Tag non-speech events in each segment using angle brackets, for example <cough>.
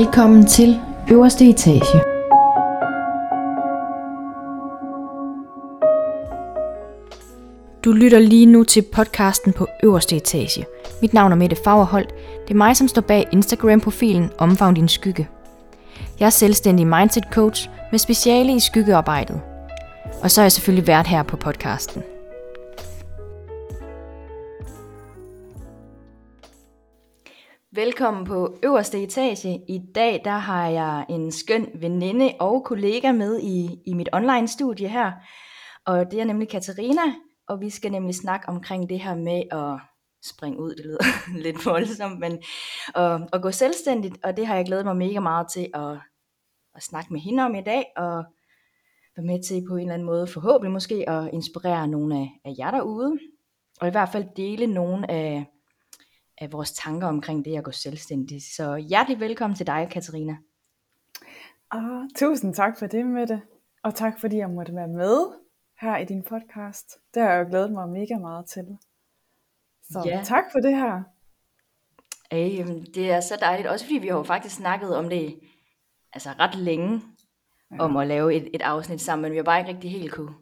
Velkommen til øverste etage. Du lytter lige nu til podcasten på øverste etage. Mit navn er Mette Fagerholt. Det er mig, som står bag Instagram-profilen Omfavn din skygge. Jeg er selvstændig mindset coach med speciale i skyggearbejdet. Og så er jeg selvfølgelig vært her på podcasten. Velkommen på øverste etage. I dag der har jeg en skøn veninde og kollega med i, i mit online studie her. Og det er nemlig Katarina, og vi skal nemlig snakke omkring det her med at springe ud, det lyder <laughs> lidt voldsomt, men og, og gå selvstændigt, og det har jeg glædet mig mega meget til at, at snakke med hende om i dag, og være med til på en eller anden måde forhåbentlig måske at inspirere nogle af, af jer derude, og i hvert fald dele nogle af, af vores tanker omkring det at gå selvstændig. Så hjertelig velkommen til dig, Katarina. Ah, tusind tak for det, Mette. Og tak fordi jeg måtte være med her i din podcast. Det har jeg jo glædet mig mega meget til. Så Ja. tak for det her. Ej, det er så dejligt, også fordi vi har jo faktisk snakket om det altså ret længe, Ja. om at lave et, et afsnit sammen, men vi har bare ikke rigtig helt kunne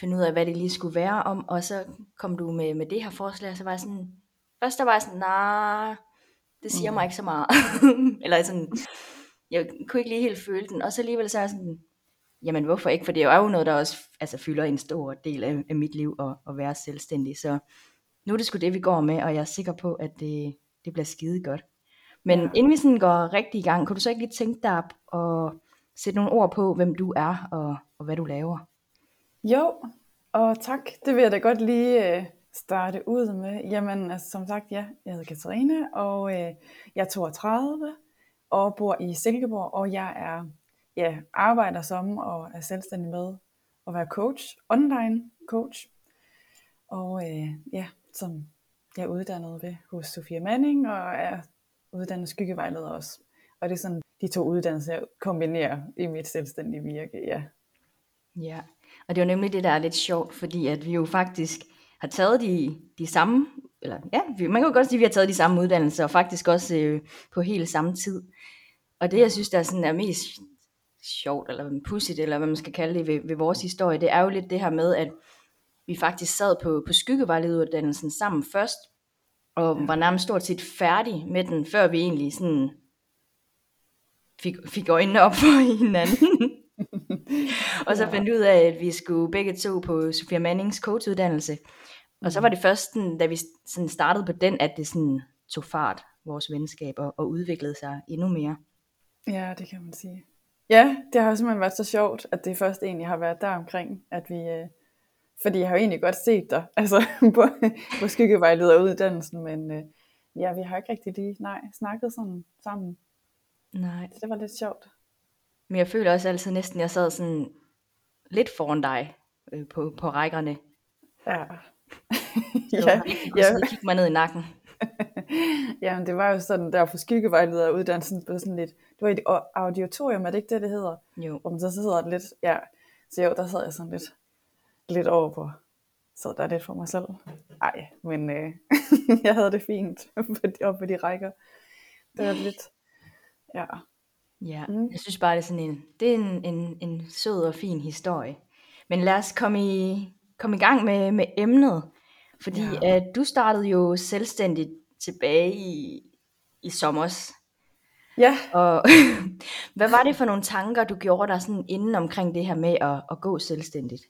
finde ud af, hvad det lige skulle være om, og så kom du med, med det her forslag, og så var jeg sådan, først der var jeg sådan, nej, det siger mig Mm. ikke så meget, <laughs> eller sådan, jeg kunne ikke lige helt føle den, og så alligevel så er jeg sådan, jamen hvorfor ikke, for det er jo noget, der også altså, fylder en stor del af, af mit liv, at, at være selvstændig, så nu er det sgu det, vi går med, og jeg er sikker på, at det, det bliver skide godt. Men Ja. inden vi sådan går rigtig i gang, kunne du så ikke lige tænke dig at sætte nogle ord på, hvem du er, og, og hvad du laver? Jo, og tak. Det vil jeg da godt lige øh, starte ud med. Jamen, altså, som sagt, ja, jeg hedder Katarina, og øh, jeg er 32 og bor i Silkeborg, og jeg er ja, arbejder som og er selvstændig med at være coach, online coach. Og øh, ja, som jeg er uddannet ved hos Sofia Manning, og er uddannet skyggevejleder også. Og det er sådan de to uddannelser, jeg kombinerer i mit selvstændige virke, ja. Ja, og det er jo nemlig det, der er lidt sjovt, fordi at vi jo faktisk har taget de, de samme, eller ja, man kan jo godt sige, at vi har taget de samme uddannelser, og faktisk også øh, på helt samme tid. Og det, jeg synes, der er, sådan, er mest sjovt, eller pudsigt, eller hvad man skal kalde det ved, ved vores historie, det er jo lidt det her med, at vi faktisk sad på, på skyggevejlederuddannelsen sammen først, og var nærmest stort set færdig med den, før vi egentlig sådan fik, fik øjnene op for <laughs> hinanden. Og så fandt ud af, at vi skulle begge to på Sofia Mannings coachuddannelse. Og så var det først, sådan, da vi sådan startede på den, at det sådan tog fart, vores venskab, og, og udviklede sig endnu mere. Ja, det kan man sige. Ja, det har simpelthen været så sjovt, at det først egentlig har været der omkring, at vi, øh, fordi jeg har jo egentlig godt set dig, <laughs> altså på, på skyggevejlederuddannelsen, men øh, ja, vi har ikke rigtig lige, nej, snakket sådan sammen, Nej. så det var lidt sjovt. Men jeg føler også altid næsten, at jeg sad sådan lidt foran dig øh, på, på rækkerne. Ja, <laughs> Så ja, ja. og kigge mig ned i nakken. <laughs> ja, men det var jo sådan der på skyggevejlederuddannelsen, var sådan lidt, det var et au- auditorium, er det ikke det, det hedder? Jo. Hvor man så sidder lidt, ja, så jo, der sad jeg sådan lidt, lidt over på, sad der lidt for mig selv. Ej, men øh, <laughs> jeg havde det fint oppe på de rækker. Det var lidt, ja. Ja, Mm. jeg synes bare, det er sådan en, det er en, en, en sød og fin historie. Men lad os komme i, komme i gang med, med emnet. Fordi Ja. at du startede jo selvstændigt tilbage i, i sommers. Ja, Og <laughs> hvad var det for nogle tanker, du gjorde dig sådan inden omkring det her med at, at gå selvstændigt?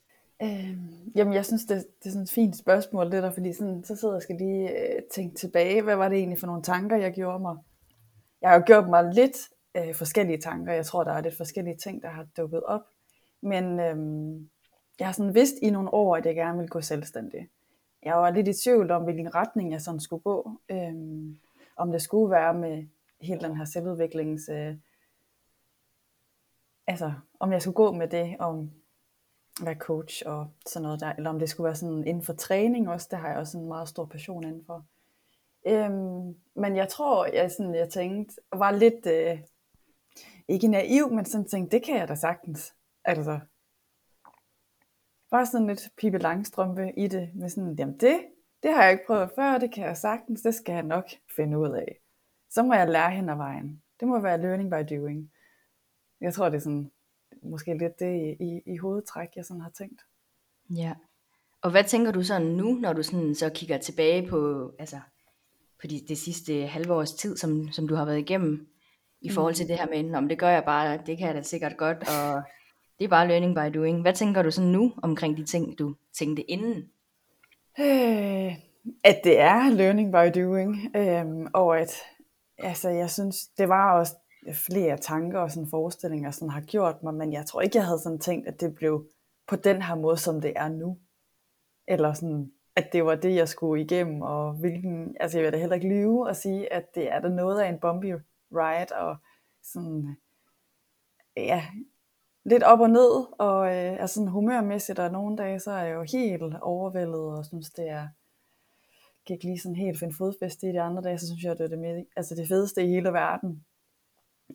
øh, jamen jeg synes, det, det er sådan et fint spørgsmål, det der, fordi sådan, så sidder jeg og skal lige øh, tænke tilbage, hvad var det egentlig for nogle tanker, jeg gjorde mig? Jeg har jo gjort mig lidt øh, forskellige tanker, jeg tror, der er lidt forskellige ting, der har dukket op, men øhm, jeg har sådan vidst i nogle år, at jeg gerne ville gå selvstændig. Jeg var lidt i tvivl om, hvilken retning jeg sådan skulle gå. Øhm, om det skulle være med hele den her selvudviklings... Øh, altså, om jeg skulle gå med det, om være coach og sådan noget der, eller om det skulle være sådan inden for træning også, det har jeg også en meget stor passion inden for. Øhm, men jeg tror, jeg, sådan, jeg tænkte, var lidt, øh, ikke naiv, men sådan tænkte, det kan jeg da sagtens. Altså, bare sådan lidt Pippi Langstrømpe i det, med sådan, jamen det, det har jeg ikke prøvet før, det kan jeg sagtens, det skal jeg nok finde ud af. Så må jeg lære hen ad vejen. det må være learning by doing. Jeg tror, det er sådan, måske lidt det i, i hovedtræk, jeg sådan har tænkt. Ja. Og hvad tænker du sådan nu, når du sådan så kigger tilbage på, altså, på de, det sidste halve års tid, som, som du har været igennem, i forhold til mm. det her med, om det gør jeg bare, det kan jeg da sikkert godt, og det er bare learning by doing. Hvad tænker du sådan nu omkring de ting, du tænkte inden? Øh, at det er learning by doing, øh, og at altså, jeg synes, det var også flere tanker og sådan forestillinger, som har gjort mig, men jeg tror ikke, jeg havde sådan tænkt, at det blev på den her måde, som det er nu. Eller sådan, at det var det, jeg skulle igennem, og hvilken, altså jeg vil da heller ikke lyve og sige, at det er der noget af en bumpy ride, og sådan, ja, lidt op og ned, og øh, er sådan humørmæssigt, og nogle dage, så er jeg jo helt overvældet, og synes, det er, gik lige sådan helt finde fodfæste i de andre dage, så synes jeg, det er det, med, altså det fedeste i hele verden.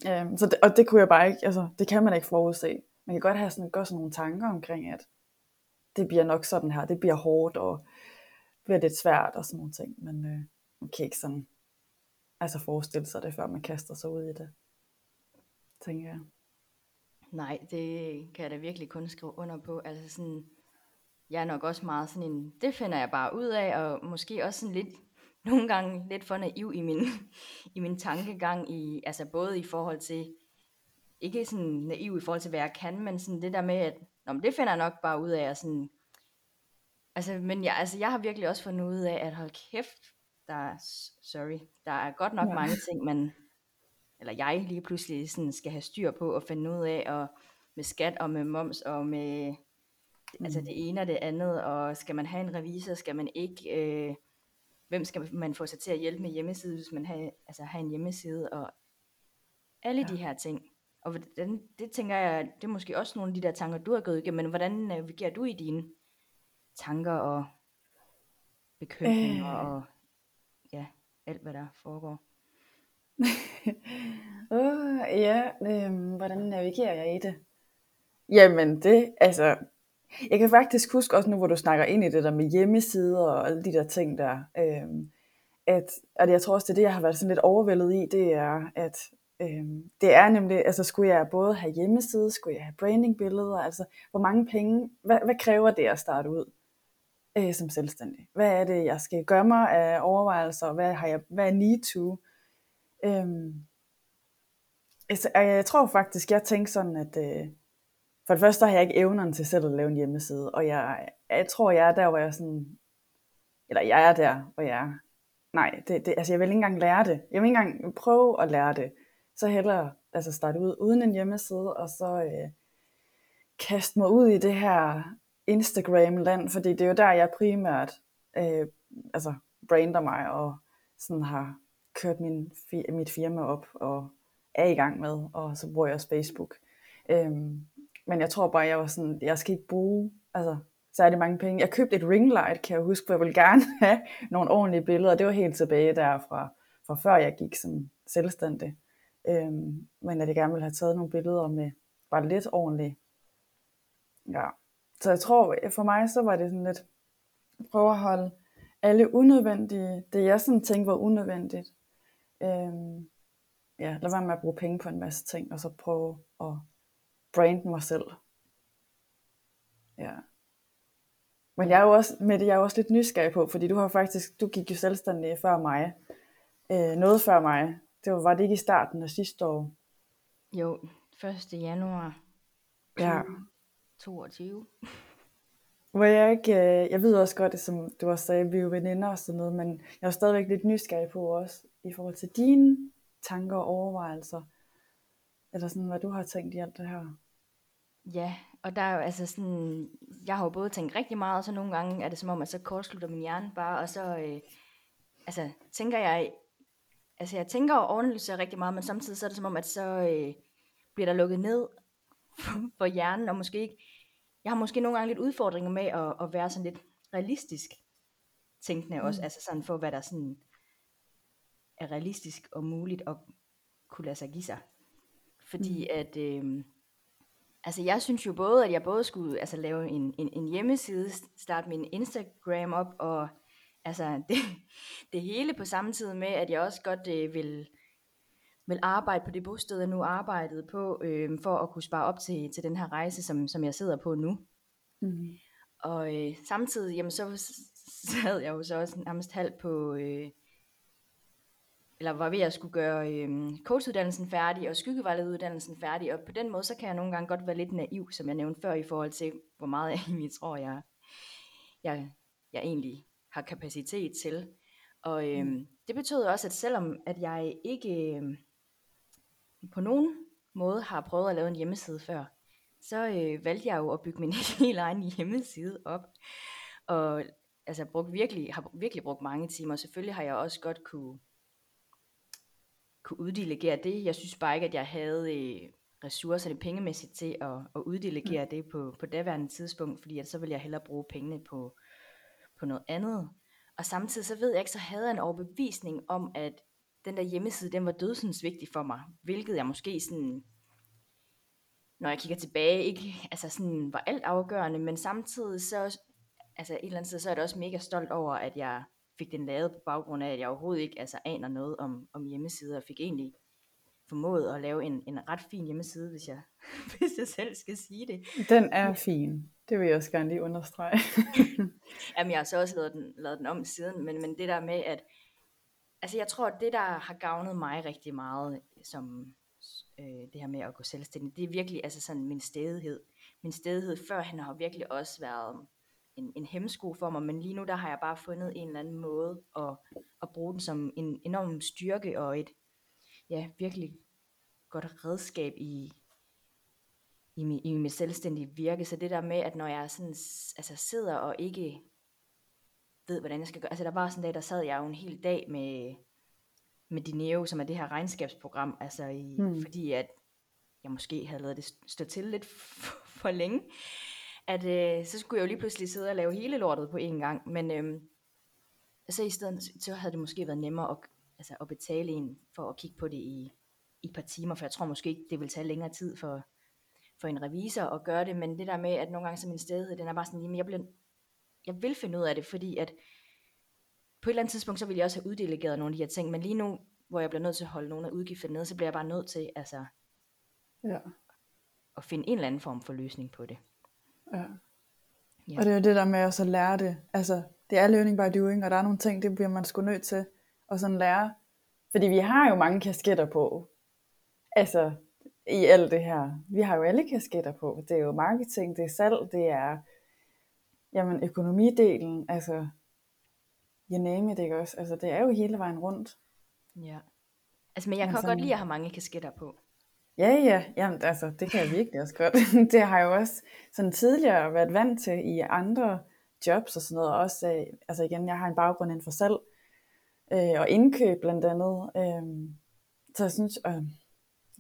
Øhm, så det, og det kunne jeg bare ikke, altså det kan man ikke forudse. Man kan godt have sådan, gøre sådan nogle tanker omkring, at det bliver nok sådan her, det bliver hårdt, og bliver lidt svært og sådan nogle ting, men øh, man kan ikke sådan, altså forestille sig det, før man kaster sig ud i det, tænker jeg. Nej, det kan jeg da virkelig kun skrive under på. Altså sådan, jeg er nok også meget sådan en, det finder jeg bare ud af, og måske også sådan lidt, <laughs> nogle gange lidt for naiv i min, <laughs> i min tankegang, i, altså både i forhold til, ikke sådan naiv i forhold til, hvad jeg kan, men sådan det der med, at Nå, men det finder jeg nok bare ud af, og sådan, altså, men jeg, altså, jeg har virkelig også fundet ud af, at hold kæft, der er, sorry, der er godt nok ja. mange ting, man, eller jeg lige pludselig sådan skal have styr på og finde ud af, og med skat og med moms og med altså, mm. altså det ene og det andet, og skal man have en revisor, skal man ikke, øh, hvem skal man få sig til at hjælpe med hjemmeside, hvis man har, altså, har en hjemmeside, og alle ja. de her ting. Og hvordan, det tænker jeg, det er måske også nogle af de der tanker, du har gået igennem, men hvordan navigerer du i dine tanker og bekymringer øh. og alt hvad der foregår? <laughs> uh, ja, øh, hvordan navigerer jeg i det? Jamen det, altså, jeg kan faktisk huske også nu, hvor du snakker ind i det der med hjemmesider og alle de der ting der, øh, at, at jeg tror også, det er det, jeg har været sådan lidt overvældet i, det er, at øh, det er nemlig, altså skulle jeg både have hjemmeside, skulle jeg have brandingbilleder, altså hvor mange penge, hvad, hvad kræver det at starte ud øh, som selvstændig? Hvad er det, jeg skal gøre mig af overvejelser, hvad, har jeg, hvad er need to? Øhm, altså, jeg tror faktisk, jeg tænker sådan, at øh, for det første har jeg ikke evnerne til selv at lave en hjemmeside, og jeg, jeg tror, jeg er der, hvor jeg sådan, eller jeg er der, hvor jeg nej, det, det, altså jeg vil ikke engang lære det. Jeg vil ikke engang prøve at lære det. Så hellere altså starte ud uden en hjemmeside, og så øh, kaste mig ud i det her Instagram-land, fordi det er jo der, jeg primært øh, altså brander mig, og sådan har kørt min, mit firma op, og er i gang med, og så bruger jeg også Facebook. Øhm, men jeg tror bare, jeg var sådan, jeg skal ikke bruge altså, særlig mange penge. Jeg købte et ringlight, kan jeg huske, for jeg ville gerne <laughs> have nogle ordentlige billeder. Det var helt tilbage der fra, fra før jeg gik som selvstændig. Øhm, men at jeg gerne ville have taget nogle billeder med bare lidt ordentligt. Ja. Så jeg tror, for mig så var det sådan lidt, prøve at holde alle unødvendige, det jeg sådan tænkte var unødvendigt. Øhm, ja, lad være med at bruge penge på en masse ting, og så prøve at brande mig selv. Ja. Men jeg er jo også, Mette, jeg er jo også lidt nysgerrig på, fordi du har faktisk, du gik jo selvstændig før mig. Øh, noget før mig. Det var, var det ikke i starten af sidste år? Jo, 1. januar Ja. 22. Hvor jeg ikke, øh, jeg ved også godt, det som du også sagde, vi er jo veninder og sådan noget, men jeg er stadigvæk lidt nysgerrig på også, i forhold til dine tanker og overvejelser, eller sådan, hvad du har tænkt i alt det her. Ja, og der er jo altså sådan, jeg har jo både tænkt rigtig meget, og så nogle gange er det som om, at så kortslutter min hjerne bare, og så øh, altså, tænker jeg, altså jeg tænker og overanalyserer rigtig meget, men samtidig så er det som om, at så øh, bliver der lukket ned <laughs> for hjernen, og måske ikke, jeg har måske nogle gange lidt udfordringer med at, at være sådan lidt realistisk tænkende mm. også, altså sådan for hvad der sådan er realistisk og muligt at kunne lade sig give sig. Fordi mm. at, øh, altså jeg synes jo både, at jeg både skulle altså lave en, en, en hjemmeside, starte min Instagram op, og altså <laughs> det, det hele på samme tid med, at jeg også godt øh, vil vil arbejde på det bosted, jeg nu arbejdede på, øh, for at kunne spare op til, til den her rejse, som, som jeg sidder på nu. Mm. Og øh, samtidig, jamen, så sad jeg jo så også nærmest halvt på, øh, eller var ved at skulle gøre øh, coachuddannelsen færdig og skyggevejlederuddannelsen færdig, og på den måde, så kan jeg nogle gange godt være lidt naiv, som jeg nævnte før, i forhold til, hvor meget <laughs> jeg egentlig tror, jeg, jeg, jeg egentlig har kapacitet til. Og øh, mm. det betød også, at selvom at jeg ikke øh, på nogen måde har prøvet at lave en hjemmeside før, så øh, valgte jeg jo at bygge min <laughs> helt egen hjemmeside op. Og altså, brugt virkelig, har virkelig brugt mange timer. Selvfølgelig har jeg også godt kunne kunne uddelegere det. Jeg synes bare ikke, at jeg havde øh, ressourcerne pengemæssigt til at, at uddelegere mm. det på, på daværende tidspunkt, fordi at så ville jeg hellere bruge pengene på, på noget andet. Og samtidig så ved jeg ikke, så havde jeg en overbevisning om, at den der hjemmeside, den var dødsens vigtig for mig, hvilket jeg måske sådan, når jeg kigger tilbage, ikke altså sådan var alt afgørende, men samtidig så, altså et eller andet sted, så er jeg også mega stolt over, at jeg fik den lavet på baggrund af, at jeg overhovedet ikke altså, aner noget om, om hjemmesider, og fik egentlig formået at lave en, en ret fin hjemmeside, hvis jeg, <laughs> hvis jeg selv skal sige det. Den er fin. Det vil jeg også gerne lige understrege. <laughs> Jamen, jeg har så også lavet den, lavet den om siden, men, men det der med, at altså jeg tror, at det, der har gavnet mig rigtig meget, som øh, det her med at gå selvstændig, det er virkelig altså sådan min stedighed. Min stedighed før han har virkelig også været en, en hemmesko for mig, men lige nu der har jeg bare fundet en eller anden måde at, at bruge den som en enorm styrke og et ja, virkelig godt redskab i, i, i mit selvstændige virke. Så det der med, at når jeg sådan, altså sidder og ikke ved, hvordan jeg skal gøre, altså der var sådan en dag, der sad jeg jo en hel dag med, med Dineo, som er det her regnskabsprogram, altså i, hmm. fordi at jeg måske havde lavet det stå til lidt <laughs> for, for længe at øh, så skulle jeg jo lige pludselig sidde og lave hele lortet på én gang, men øh, så i stedet, så havde det måske været nemmere at, altså, at betale en for at kigge på det i, i et par timer, for jeg tror måske ikke, det vil tage længere tid for, for en revisor at gøre det, men det der med, at nogle gange så min stedighed, den er bare sådan, jamen jeg, bliver, jeg vil finde ud af det, fordi at på et eller andet tidspunkt, så vil jeg også have uddelegeret nogle af de her ting, men lige nu, hvor jeg bliver nødt til at holde nogle af udgifterne nede, så bliver jeg bare nødt til, altså, ja. at finde en eller anden form for løsning på det. Ja. ja. Og det er jo det der med at så lære det. Altså, det er learning by doing, og der er nogle ting, det bliver man sgu nødt til at sådan lære. Fordi vi har jo mange kasketter på. Altså, i alt det her. Vi har jo alle kasketter på. Det er jo marketing, det er salg, det er jamen, økonomidelen, altså, you name it, ikke også? Altså, det er jo hele vejen rundt. Ja. Altså, men jeg kan altså, godt lide at have mange kasketter på. Ja, ja, jamen, altså, det kan jeg virkelig også godt. <laughs> det har jeg jo også sådan tidligere været vant til i andre jobs og sådan noget. Også, øh, altså igen, jeg har en baggrund inden for salg øh, og indkøb blandt andet. Øh, så jeg synes, øh,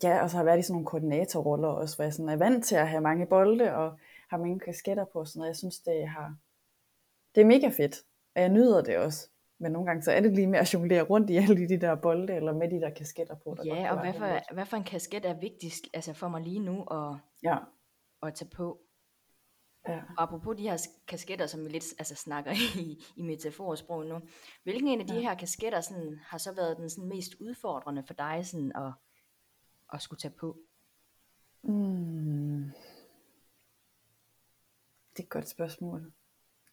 ja, og så har jeg været i sådan nogle koordinatorroller også, hvor jeg sådan er vant til at have mange bolde og har mange kasketter på og sådan noget. Jeg synes, det har, det er mega fedt, og jeg nyder det også. Men nogle gange så er det lige med at jonglere rundt i alle de der bolde, eller med de der kasketter på. Der ja, og hvad for, hvad for en kasket er vigtigst altså for mig lige nu at, ja. at tage på? Ja. Og apropos de her kasketter, som vi lidt altså, snakker <laughs> i, i metaforsprog nu. Hvilken en af de ja. her kasketter sådan, har så været den sådan, mest udfordrende for dig sådan, at, at skulle tage på? Mm. Det er et godt spørgsmål.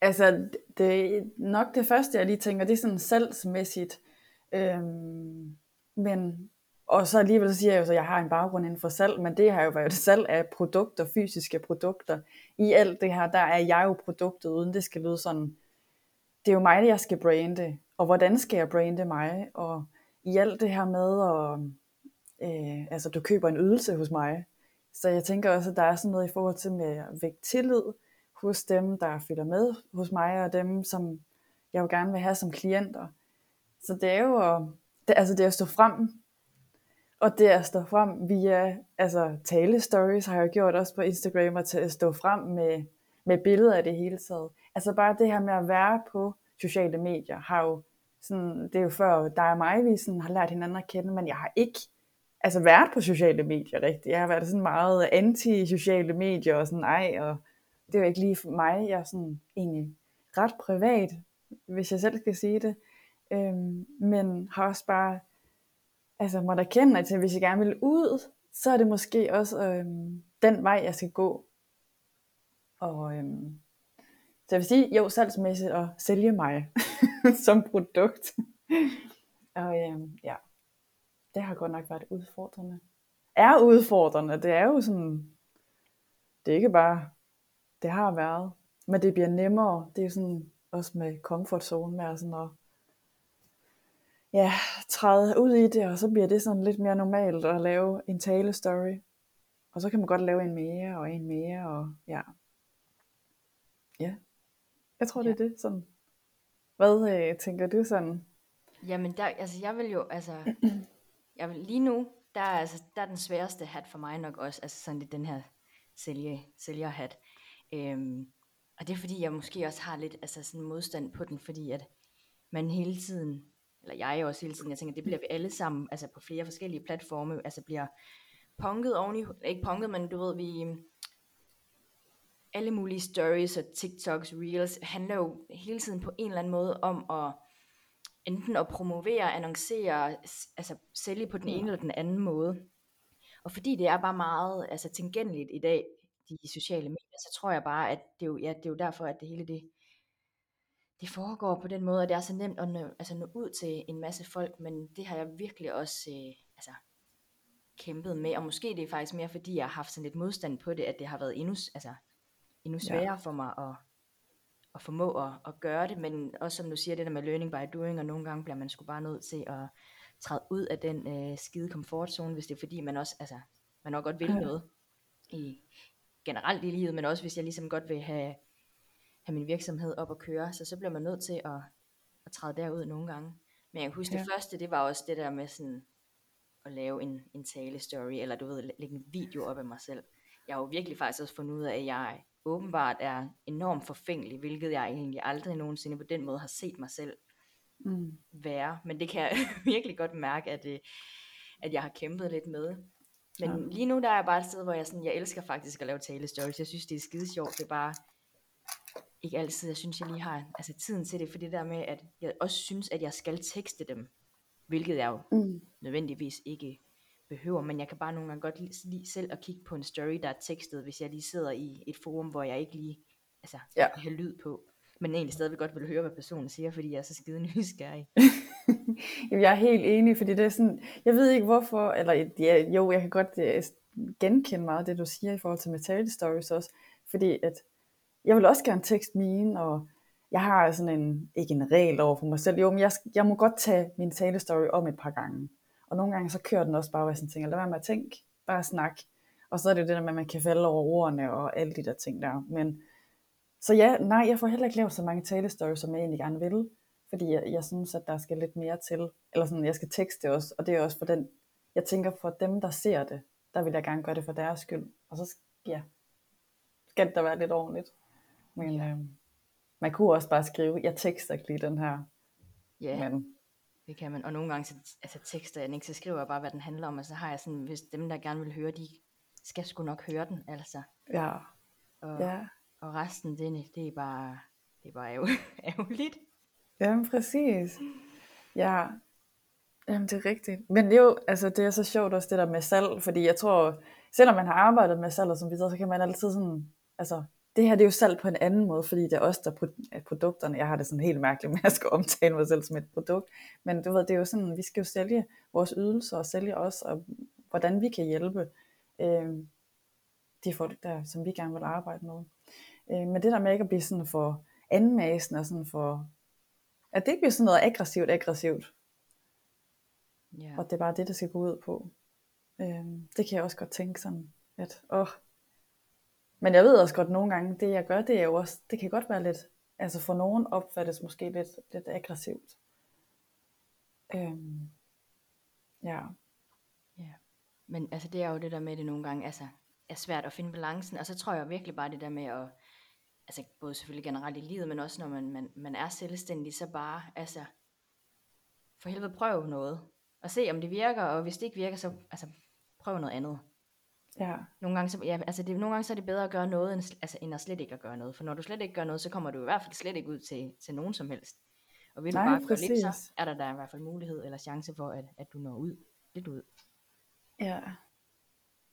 Altså, det er nok det første, jeg lige tænker, det er sådan salgsmæssigt. Øhm, men, og så alligevel siger jeg jo, at jeg har en baggrund inden for salg, men det har jo været <laughs> salg af produkter, fysiske produkter. I alt det her, der er jeg jo produktet, uden det skal lyde sådan. Det er jo mig, jeg skal brande, og hvordan skal jeg brande mig? Og i alt det her med, at, øh, altså du køber en ydelse hos mig, så jeg tænker også, at der er sådan noget i forhold til med at vække tillid, hos dem, der følger med hos mig, og dem, som jeg jo gerne vil have som klienter. Så det er jo at, det, altså det er at stå frem, og det er at stå frem via altså tale stories har jeg gjort også på Instagram, og til at stå frem med, med billeder af det hele taget. Altså bare det her med at være på sociale medier, har jo sådan, det er jo før dig og mig, vi sådan har lært hinanden at kende, men jeg har ikke altså været på sociale medier rigtigt. Jeg har været sådan meget anti-sociale medier, og sådan, ej, og det er jo ikke lige for mig. Jeg er sådan egentlig ret privat, hvis jeg selv skal sige det. Øhm, men har også bare altså måtte erkende, at hvis jeg gerne vil ud, så er det måske også øhm, den vej, jeg skal gå. Og øhm, så jeg vil sige, jo, salgsmæssigt at sælge mig <laughs> som produkt. og øhm, ja, det har godt nok været udfordrende. Er udfordrende, det er jo sådan, det er ikke bare, det har været, men det bliver nemmere. Det er sådan også med comfort zone med sådan at ja, træde ud i det, og så bliver det sådan lidt mere normalt at lave en tale story. Og så kan man godt lave en mere og en mere, og ja. Ja, jeg tror, ja. det er det. Sådan. Hvad øh, tænker du sådan? Jamen, der, altså, jeg vil jo, altså, jeg vil, lige nu, der er, altså, der er den sværeste hat for mig nok også, altså sådan lidt den her sælge, sælgerhat. Øhm, og det er fordi, jeg måske også har lidt altså sådan modstand på den, fordi at man hele tiden, eller jeg også hele tiden, jeg tænker, det bliver vi alle sammen, altså på flere forskellige platforme, altså bliver punket oveni, ikke punket, men du ved, vi, alle mulige stories og TikToks, Reels, handler jo hele tiden på en eller anden måde om at enten at promovere, annoncere, altså sælge på den ene eller den anden måde. Og fordi det er bare meget altså, tilgængeligt i dag, de sociale medier, så tror jeg bare, at det er jo, ja, det er jo derfor, at det hele det, det foregår på den måde, at det er så nemt at nå, altså, nå ud til en masse folk, men det har jeg virkelig også øh, altså, kæmpet med, og måske det er faktisk mere, fordi jeg har haft sådan lidt modstand på det, at det har været endnu, altså, endnu sværere ja. for mig at, at formå at, at gøre det, men også som du siger, det der med learning by doing, og nogle gange bliver man sgu bare nødt til at træde ud af den øh, skide komfortzone, hvis det er fordi, man også, altså, man nok godt vil ja. noget i, generelt i livet, men også hvis jeg ligesom godt vil have, have min virksomhed op at køre, så så bliver man nødt til at, at træde derud nogle gange. Men jeg kan huske, ja. det første, det var også det der med sådan, at lave en, en tale story, eller du ved, lægge en video op af mig selv. Jeg har jo virkelig faktisk også fundet ud af, at jeg åbenbart er enormt forfængelig, hvilket jeg egentlig aldrig nogensinde på den måde har set mig selv mm. være. Men det kan jeg <laughs> virkelig godt mærke, at, øh, at jeg har kæmpet lidt med. Men ja. lige nu der er jeg bare et sted, hvor jeg, sådan, jeg elsker faktisk at lave tale stories. Jeg synes, det er skide sjovt. Det er bare ikke altid, jeg synes, jeg lige har altså, tiden til det. For det der med, at jeg også synes, at jeg skal tekste dem. Hvilket jeg jo mm. nødvendigvis ikke behøver. Men jeg kan bare nogle gange godt lide selv at kigge på en story, der er tekstet, hvis jeg lige sidder i et forum, hvor jeg ikke lige altså, ja. have lyd på. Men egentlig stadigvæk godt vil høre, hvad personen siger, fordi jeg er så skide <laughs> nysgerrig. <laughs> <laughs> Jamen, jeg er helt enig, fordi det er sådan, jeg ved ikke hvorfor, eller ja, jo, jeg kan godt uh, genkende meget det, du siger i forhold til Metallic Stories også, fordi at jeg vil også gerne tekste mine, og jeg har sådan en, ikke en regel over for mig selv, jo, men jeg, jeg må godt tage min tale story om et par gange. Og nogle gange så kører den også bare, hvor jeg sådan tænker, lad være med at tænke, bare snak. Og så er det det der med, at man kan falde over ordene og alle de der ting der. Men, så ja, nej, jeg får heller ikke lavet så mange talestories, som jeg egentlig gerne vil fordi jeg, jeg synes, at der skal lidt mere til, eller sådan, jeg skal tekste også, og det er også for den, jeg tænker for dem, der ser det, der vil jeg gerne gøre det for deres skyld, og så ja, skal det da være lidt ordentligt. Men ja. øh, man kunne også bare skrive, jeg tekster ikke lige den her. Ja, men, det kan man, og nogle gange så, altså tekster jeg ikke, så skriver jeg bare, hvad den handler om, og så har jeg sådan, hvis dem, der gerne vil høre, de skal sgu nok høre den, altså. Ja. Og, ja. og resten, det, det er bare, det er bare <laughs> ærgerligt. Jamen præcis. Ja, Jamen, det er rigtigt. Men jo, altså, det er så sjovt også det der med salg, fordi jeg tror, selvom man har arbejdet med salg og sådan videre, så kan man altid sådan, altså, det her det er jo salg på en anden måde, fordi det er os, der er produkterne. Jeg har det sådan helt mærkeligt med at skal omtale mig selv som et produkt. Men du ved, det er jo sådan, vi skal jo sælge vores ydelser og sælge os, og hvordan vi kan hjælpe øh, de folk, der, som vi gerne vil arbejde med. Øh, men det der med ikke at blive sådan for anmasen og sådan for at det ikke bliver sådan noget aggressivt, aggressivt. Ja. Og det er bare det, der skal gå ud på. Øhm, det kan jeg også godt tænke sådan, at åh. Men jeg ved også godt nogle gange, det jeg gør, det er jo også, det kan godt være lidt, altså for nogen opfattes måske lidt, lidt aggressivt. Øhm, ja. Ja. Men altså det er jo det der med det nogle gange, altså er svært at finde balancen, og så tror jeg virkelig bare det der med at altså både selvfølgelig generelt i livet, men også når man, man, man er selvstændig, så bare, altså, for helvede prøv noget, og se om det virker, og hvis det ikke virker, så altså, prøv noget andet. Ja. Nogle gange, så, ja, altså det, nogle gange så er det bedre at gøre noget, end, altså, end at slet ikke at gøre noget. For når du slet ikke gør noget, så kommer du i hvert fald slet ikke ud til, til nogen som helst. Og vil du Nej, bare gøre lidt, så er der der i hvert fald mulighed eller chance for, at, at du når ud. lidt ud. Ja.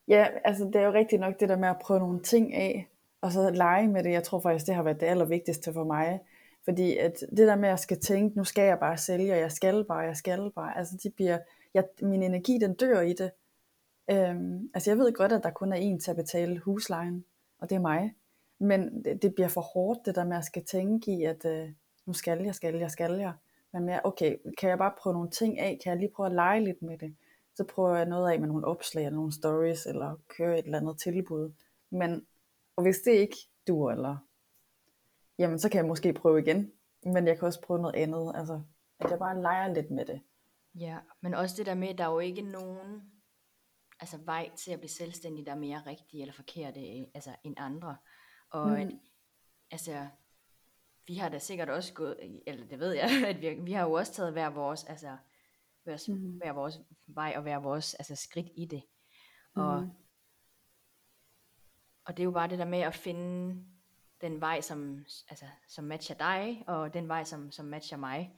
Ja, altså det er jo rigtigt nok det der med at prøve nogle ting af, og så lege med det. Jeg tror faktisk, det har været det allervigtigste for mig. Fordi at det der med, at jeg skal tænke, nu skal jeg bare sælge, og jeg skal bare, jeg skal bare. Altså de bliver, jeg, min energi den dør i det. Øhm, altså jeg ved godt, at der kun er en til at betale huslejen, og det er mig. Men det, det bliver for hårdt, det der med, at jeg skal tænke i, at øh, nu skal jeg, skal jeg, skal jeg. Men mere, okay, kan jeg bare prøve nogle ting af? Kan jeg lige prøve at lege lidt med det? Så prøver jeg noget af med nogle opslag, eller nogle stories, eller køre et eller andet tilbud. Men, og hvis det ikke duer, eller, jamen så kan jeg måske prøve igen. Men jeg kan også prøve noget andet. Altså, at jeg bare leger lidt med det. Ja, men også det der med, at der er jo ikke nogen altså, vej til at blive selvstændig, der er mere rigtig eller forkert altså, end andre. Og mm. at, altså, vi har da sikkert også gået, eller det ved jeg, <laughs> at vi, vi har jo også taget hver vores, altså, hver, mm. hver vores vej og hver vores altså, skridt i det. Og, mm. Og det er jo bare det der med at finde den vej, som, altså, som matcher dig, og den vej, som, som matcher mig.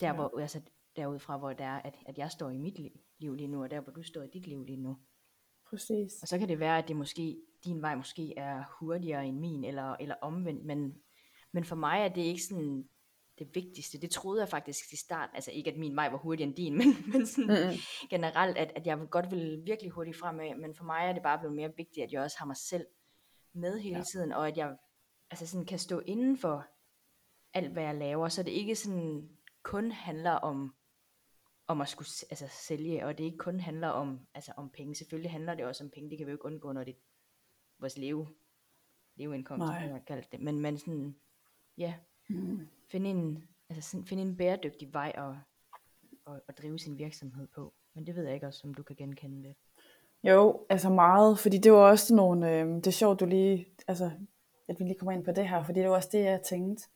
Der ja. hvor, altså, derudfra, hvor det er, at, at jeg står i mit liv lige nu, og der hvor du står i dit liv lige nu. Præcis. Og så kan det være, at det måske, din vej måske er hurtigere end min, eller, eller omvendt, men, men for mig er det ikke sådan det vigtigste. Det troede jeg faktisk i starten, altså ikke at min vej var hurtigere end din, <laughs> men, men sådan mm-hmm. generelt, at, at jeg godt vil virkelig hurtigt fremad, men for mig er det bare blevet mere vigtigt, at jeg også har mig selv med hele ja. tiden, og at jeg altså sådan kan stå inden for alt, hvad jeg laver, så det ikke sådan kun handler om om at skulle altså, sælge, og det ikke kun handler om, altså, om penge. Selvfølgelig handler det også om penge, det kan vi jo ikke undgå, når det er vores leve, leveindkomst, som jeg kaldt det. Men, men sådan, ja, mm. finde en, altså sådan, finde en bæredygtig vej at, at, at drive sin virksomhed på. Men det ved jeg ikke også, om du kan genkende det. Jo, altså meget, fordi det var også nogle, øh, det er sjovt, du lige, altså, at vi lige kommer ind på det her, fordi det var også det, jeg tænkte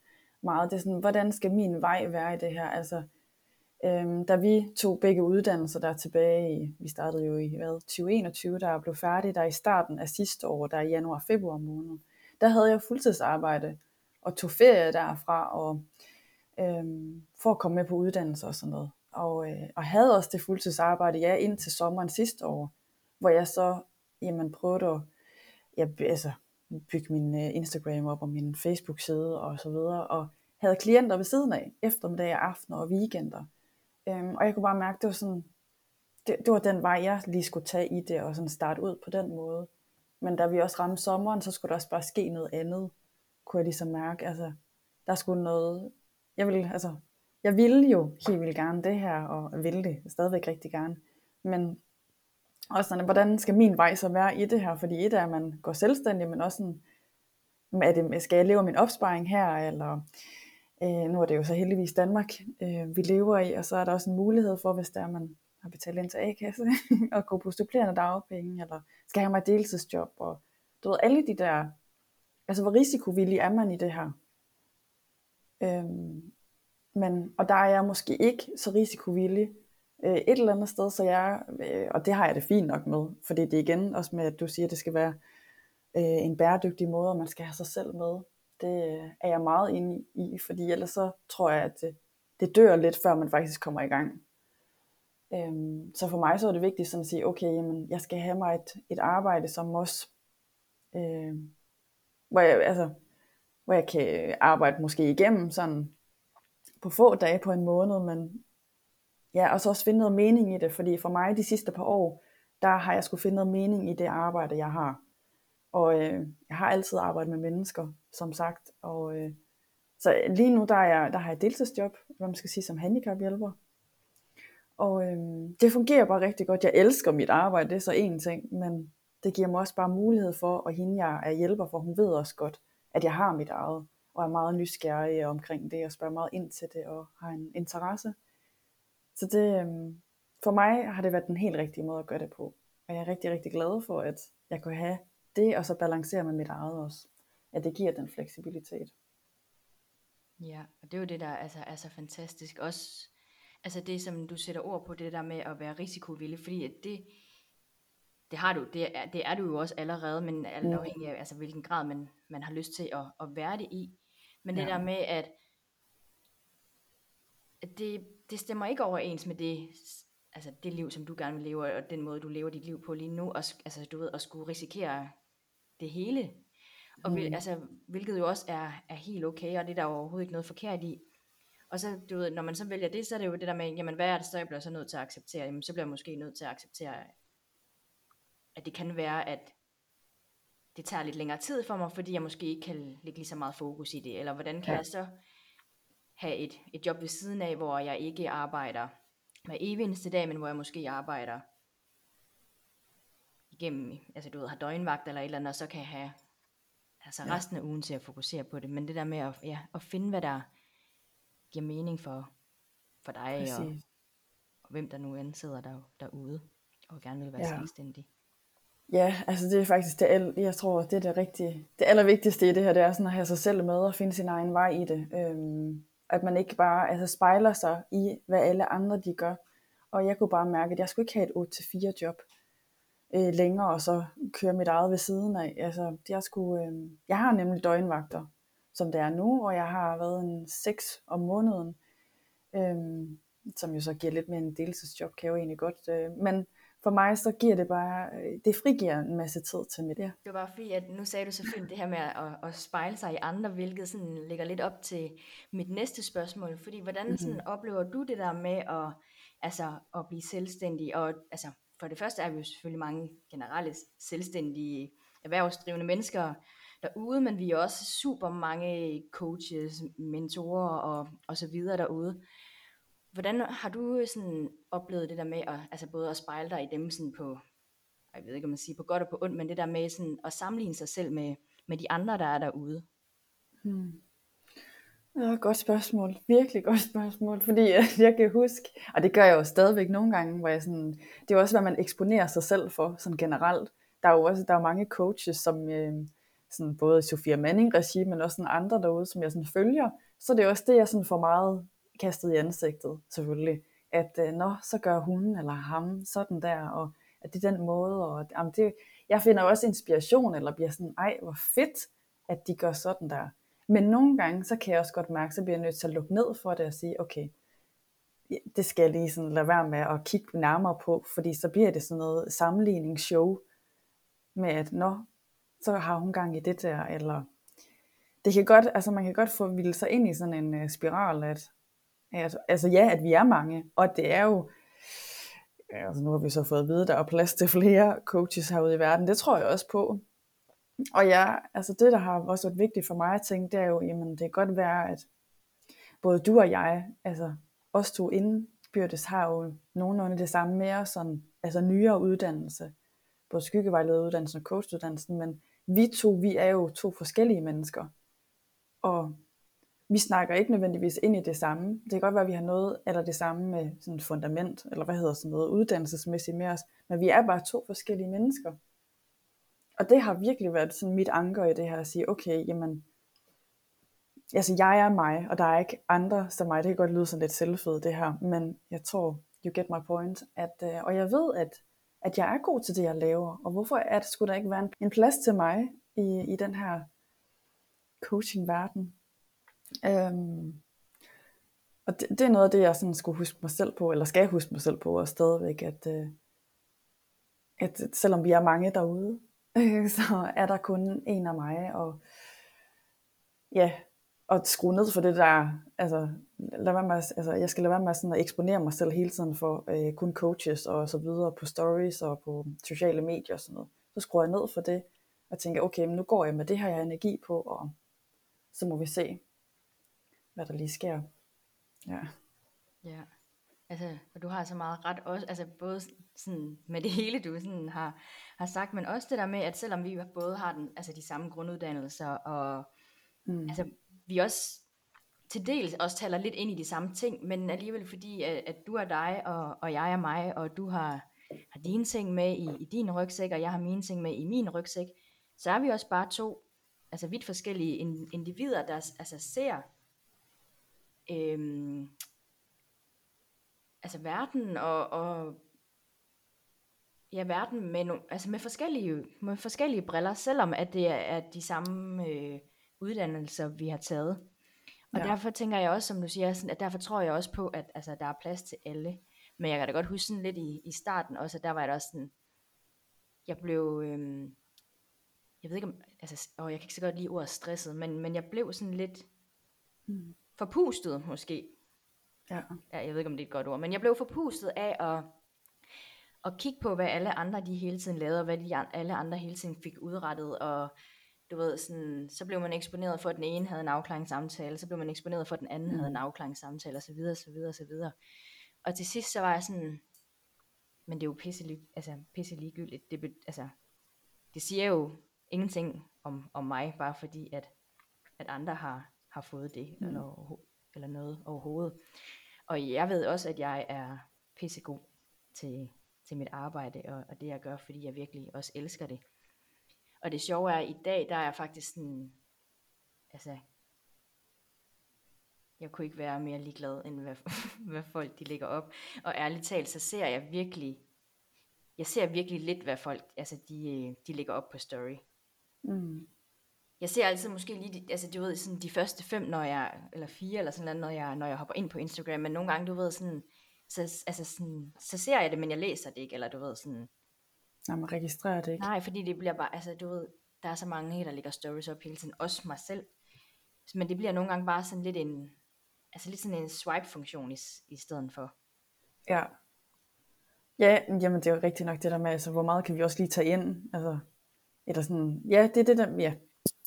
meget, det er sådan, hvordan skal min vej være i det her, altså, Øhm, da vi tog begge uddannelser der tilbage i, vi startede jo i hvad, 2021, der blev færdig, der i starten af sidste år, der i januar-februar måned, der havde jeg fuldtidsarbejde og tog ferie derfra og, øhm, for at komme med på uddannelse og sådan noget. Og, øh, og havde også det fuldtidsarbejde, ja, indtil sommeren sidste år, hvor jeg så jamen, prøvede at ja, altså, bygge min øh, Instagram op og min Facebook-side og så videre, og havde klienter ved siden af, eftermiddag, aftener og weekender. Øhm, og jeg kunne bare mærke, det var sådan, det, det var den vej, jeg lige skulle tage i det, og sådan starte ud på den måde. Men da vi også ramte sommeren, så skulle der også bare ske noget andet, kunne jeg ligesom mærke. Altså, der skulle noget, jeg ville, altså, jeg ville jo helt vildt gerne det her, og ville det stadigvæk rigtig gerne. Men også sådan, hvordan skal min vej så være i det her? Fordi et er, at man går selvstændig, men også sådan, er det, skal jeg leve min opsparing her, eller Øh, nu er det jo så heldigvis Danmark, øh, vi lever i, og så er der også en mulighed for, hvis der er, man har betalt ind til A-kasse, <laughs> og gå på supplerende dagpenge, eller skal have mig deltidsjob, og du ved, alle de der, altså hvor risikovillig er man i det her? Øhm, men, og der er jeg måske ikke så risikovillig øh, et eller andet sted, så jeg, øh, og det har jeg det fint nok med, fordi det er igen også med, at du siger, at det skal være øh, en bæredygtig måde, og man skal have sig selv med. Det øh, er jeg meget inde i, fordi ellers så tror jeg, at det, det dør lidt, før man faktisk kommer i gang. Øhm, så for mig så er det vigtigt sådan at sige, okay, jamen, jeg skal have mig et, et arbejde, som også, øh, hvor, jeg, altså, hvor jeg kan arbejde måske igennem sådan på få dage på en måned, men ja, og så også finde noget mening i det, fordi for mig de sidste par år, der har jeg skulle finde noget mening i det arbejde, jeg har. Og øh, jeg har altid arbejdet med mennesker, som sagt. Og, øh, så lige nu der, er jeg, der har jeg deltidsjob, hvad man skal sige, som handicaphjælper. Og øh, det fungerer bare rigtig godt. Jeg elsker mit arbejde, det er så en ting, men det giver mig også bare mulighed for, og hende jeg er hjælper for, hun ved også godt, at jeg har mit eget, og er meget nysgerrig omkring det, og spørger meget ind til det, og har en interesse. Så det, øhm, for mig har det været den helt rigtige måde at gøre det på. Og jeg er rigtig, rigtig glad for, at jeg kunne have det, og så balancere med mit eget også. At det giver den fleksibilitet. Ja, og det er jo det, der altså, er så fantastisk. Også altså det, som du sætter ord på, det der med at være risikovillig, fordi at det, det har du, det er, det er du jo også allerede, men alt afhængig af, altså, hvilken grad man, man har lyst til at, at være det i. Men ja. det der med, at, at det, det stemmer ikke overens med det, altså det liv, som du gerne vil leve, og den måde, du lever dit liv på lige nu, og, altså du ved, at skulle risikere det hele. Og mm. altså, hvilket jo også er, er helt okay, og det er der overhovedet ikke noget forkert i. Og så, du ved, når man så vælger det, så er det jo det der med, jamen hvad er det så, jeg bliver så nødt til at acceptere? Jamen så bliver jeg måske nødt til at acceptere, at det kan være, at det tager lidt længere tid for mig, fordi jeg måske ikke kan lægge lige så meget fokus i det. Eller hvordan kan ja. jeg så have et, et job ved siden af, hvor jeg ikke arbejder hver evig eneste dag, men hvor jeg måske arbejder igennem, altså du ved, har døgnvagt eller et eller andet, og så kan jeg have altså ja. resten af ugen til at fokusere på det. Men det der med at, ja, at finde, hvad der giver mening for, for dig, og, og hvem der nu end sidder der, derude, og gerne vil være ja. selvstændig. Ja, altså det er faktisk det, jeg tror, det er det rigtige. Det allervigtigste i det her, det er sådan at have sig selv med og finde sin egen vej i det. Øhm, at man ikke bare altså spejler sig i, hvad alle andre de gør. Og jeg kunne bare mærke, at jeg skulle ikke have et 8-4 job øh, længere, og så køre mit eget ved siden af. Altså, jeg, skulle, øh, jeg har nemlig døgnvagter, som det er nu, og jeg har været en 6 om måneden, øh, som jo så giver lidt mere en deltidsjob, kan jeg jo egentlig godt. Øh, men for mig så giver det bare, øh, det frigiver en masse tid til mit. Ja. Det var bare fordi, at nu sagde du så fint det her med at, at spejle sig i andre, hvilket sådan ligger lidt op til mit næste spørgsmål. Fordi hvordan mm-hmm. sådan oplever du det der med at, altså, at blive selvstændig? Og altså, for det første er vi jo selvfølgelig mange generelle selvstændige erhvervsdrivende mennesker derude, men vi er også super mange coaches, mentorer og, og så videre derude. Hvordan har du øh, sådan oplevet det der med at, altså både at spejle dig i dem sådan på, jeg ved ikke om man siger på godt og på ondt, men det der med sådan at sammenligne sig selv med, med de andre, der er derude? Hmm. Ja, godt spørgsmål. Virkelig godt spørgsmål. Fordi <laughs> jeg kan huske, og det gør jeg jo stadigvæk nogle gange, hvor jeg sådan, det er også, hvad man eksponerer sig selv for, sådan generelt. Der er jo også der er mange coaches, som øh, sådan både Sofia Manning regi, men også sådan andre derude, som jeg sådan følger. Så det er også det, jeg sådan får meget kastet i ansigtet, selvfølgelig. At øh, nå, så gør hun eller ham sådan der, og at det er den måde, og jamen, det, jeg finder også inspiration, eller bliver sådan, ej, hvor fedt, at de gør sådan der. Men nogle gange, så kan jeg også godt mærke, så bliver jeg nødt til at lukke ned for det og sige, okay, det skal jeg lige sådan lade være med at kigge nærmere på, fordi så bliver det sådan noget sammenligningsshow med, at nå, så har hun gang i det der, eller det kan godt, altså man kan godt få vildt sig ind i sådan en uh, spiral, at, Altså, altså ja, at vi er mange, og det er jo, altså nu har vi så fået at vide, at der er plads til flere coaches herude i verden, det tror jeg også på, og ja, altså det, der har også været vigtigt for mig at tænke, det er jo, jamen det kan godt være, at både du og jeg, altså os to indbyrdes har jo nogenlunde det samme mere sådan, altså nyere uddannelse, både skyggevejlederuddannelsen og coachuddannelsen, men vi to, vi er jo to forskellige mennesker. Og vi snakker ikke nødvendigvis ind i det samme. Det kan godt være, at vi har noget eller det samme med sådan fundament, eller hvad hedder sådan noget, uddannelsesmæssigt med os, men vi er bare to forskellige mennesker og det har virkelig været sådan mit anker i det her, at sige, okay, jamen, altså jeg er mig, og der er ikke andre som mig. Det kan godt lyde sådan lidt selvfødt det her, men jeg tror, you get my point. At, øh, og jeg ved, at, at jeg er god til det, jeg laver. Og hvorfor er det, skulle der ikke være en, en plads til mig i, i den her coaching-verden? Øhm, og det, det er noget af det, jeg sådan skulle huske mig selv på, eller skal huske mig selv på, og stadigvæk, at, øh, at selvom vi er mange derude, <laughs> så er der kun en af mig, og ja, og skrue ned for det der, altså, lad være med, altså jeg skal lade være med sådan at eksponere mig selv hele tiden for øh, kun coaches og så videre på stories og på sociale medier og sådan noget. Så skruer jeg ned for det, og tænker, okay, men nu går jeg med det her, jeg har energi på, og så må vi se, hvad der lige sker. Ja. Ja. Altså, og du har så meget ret også, altså både sådan med det hele, du sådan har, har sagt, men også det der med, at selvom vi både har den, altså de samme grunduddannelser, og mm. altså, vi også til dels også taler lidt ind i de samme ting, men alligevel fordi, at, at du er dig, og, og jeg er mig, og du har, har dine ting med i, i din rygsæk, og jeg har mine ting med i min rygsæk, så er vi også bare to, altså vidt forskellige individer, der altså ser øhm, altså verden og, og ja, verden med, no, altså med, forskellige, med forskellige briller, selvom at det er, de samme øh, uddannelser, vi har taget. Og ja. derfor tænker jeg også, som du siger, sådan, at derfor tror jeg også på, at altså, der er plads til alle. Men jeg kan da godt huske sådan lidt i, i starten også, at der var jeg da også sådan, jeg blev, øhm, jeg ved ikke om, altså, åh, jeg kan ikke så godt lide ordet stresset, men, men jeg blev sådan lidt Mm. Forpustet måske. Ja. Ja, jeg ved ikke om det er et godt ord, men jeg blev forpustet af at, at kigge på, hvad alle andre de hele tiden lavede, og hvad de alle andre hele tiden fik udrettet, og du ved, sådan, så blev man eksponeret for, at den ene havde en afklaringssamtale, så blev man eksponeret for, at den anden mm. havde en afklaringssamtale, og så videre, så videre, så videre. Og til sidst så var jeg sådan, men det er jo pisse, lig- altså, pisse ligegyldigt. Det, altså, det siger jo ingenting om, om mig, bare fordi at, at andre har, har fået det, mm. eller, eller noget overhovedet. Og jeg ved også, at jeg er pissegod til, til mit arbejde, og, og det jeg gør, fordi jeg virkelig også elsker det. Og det sjove er, at i dag, der er jeg faktisk sådan, altså, jeg kunne ikke være mere ligeglad, end hvad, <laughs> hvad folk de lægger op. Og ærligt talt, så ser jeg virkelig, jeg ser virkelig lidt, hvad folk, altså de, de lægger op på story. Mm. Jeg ser altid måske lige, altså du ved, sådan de første fem, når jeg, eller fire, eller sådan noget, når jeg, når jeg hopper ind på Instagram, men nogle gange, du ved, sådan, så, altså sådan, så ser jeg det, men jeg læser det ikke, eller du ved, sådan, Nej, man registrerer det ikke. nej, fordi det bliver bare, altså du ved, der er så mange, der lægger stories op hele tiden, også mig selv, men det bliver nogle gange bare sådan lidt en, altså lidt sådan en swipe-funktion i, i stedet for. Ja. Ja, jamen det er jo rigtigt nok det der med, altså, hvor meget kan vi også lige tage ind? Altså, eller sådan, ja, det er det der, ja.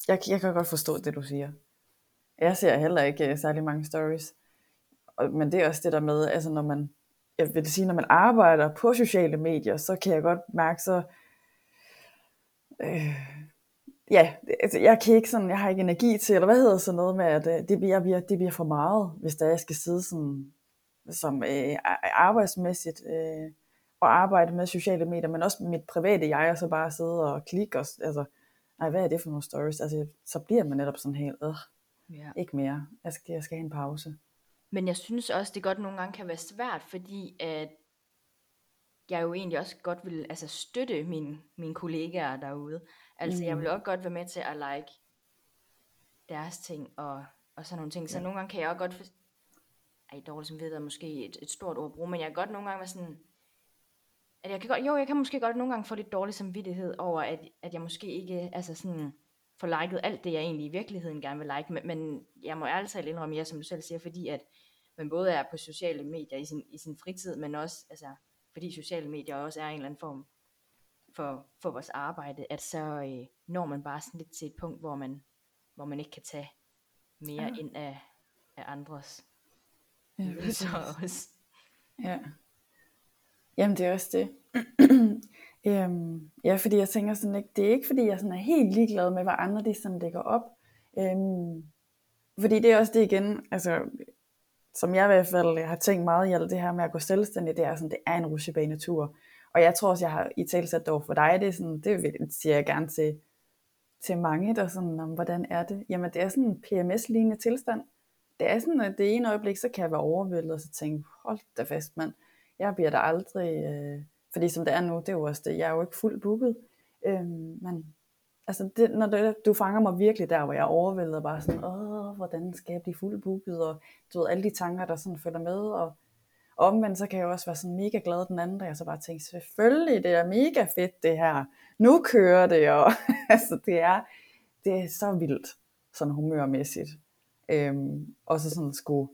Jeg, jeg kan godt forstå det, du siger. Jeg ser heller ikke uh, særlig mange stories. Og, men det er også det der med, altså når man, jeg vil sige, når man arbejder på sociale medier, så kan jeg godt mærke, så, øh, ja, altså, jeg kan ikke sådan, jeg har ikke energi til, eller hvad hedder sådan noget med, at øh, det bliver, bliver, det bliver for meget, hvis der jeg skal sidde sådan, som øh, arbejdsmæssigt øh, og arbejde med sociale medier, men også mit private jeg, og så bare sidde og klikke, og, altså, nej, hvad er det for nogle stories? Altså, så bliver man netop sådan helt, øh, Ja. ikke mere, jeg skal, jeg skal have en pause. Men jeg synes også, det godt nogle gange kan være svært, fordi at jeg jo egentlig også godt vil altså støtte mine, mine kollegaer derude. Altså jeg Mm. vil også godt være med til at like deres ting og, og sådan nogle ting. Så Ja. nogle gange kan jeg også godt... For... Ej, dårligt som ved er måske et, et stort ord at bruge, men jeg kan godt nogle gange være sådan... At jeg kan godt, jo, jeg kan måske godt nogle gange få lidt dårlig samvittighed over, at, at jeg måske ikke altså sådan, får liket alt det, jeg egentlig i virkeligheden gerne vil like. Men, men jeg må ærligt talt indrømme, ja, som du selv siger, fordi at man både er på sociale medier i sin, i sin fritid, men også, altså, fordi sociale medier også er en eller anden form for, for vores arbejde, at så øh, når man bare sådan lidt til et punkt, hvor man, hvor man ikke kan tage mere Ja. ind af, af andres Ja, præcis. også. Ja. Jamen det er også det. <clears throat> øhm, ja, fordi jeg tænker sådan ikke, det er ikke fordi jeg sådan er helt ligeglad med, hvad andre de sådan lægger op. Øhm, fordi det er også det igen, altså som jeg i hvert fald har tænkt meget i alt det her med at gå selvstændig, det er sådan, det er en rutsjebanetur. Og jeg tror også, jeg har i talsat det over for dig, det, er sådan, det siger jeg gerne til, til mange, der sådan, om, hvordan er det? Jamen det er sådan en PMS-lignende tilstand. Det er sådan, at det ene øjeblik, så kan jeg være overvældet, og så tænke, hold da fast, mand. Jeg bliver der aldrig, øh, fordi som det er nu, det er jo også det, jeg er jo ikke fuldt booket. Øh, men altså det, når det, du fanger mig virkelig der, hvor jeg er overvældet, og bare sådan, åh, hvordan skal jeg blive fuldt booket, og du ved, alle de tanker, der sådan følger med, og og omvendt, så kan jeg jo også være sådan mega glad den anden dag, og så bare tænke, selvfølgelig, det er mega fedt det her. Nu kører det, og <laughs> altså det er, det er så vildt, sådan humørmæssigt. Øhm, og så sådan skulle,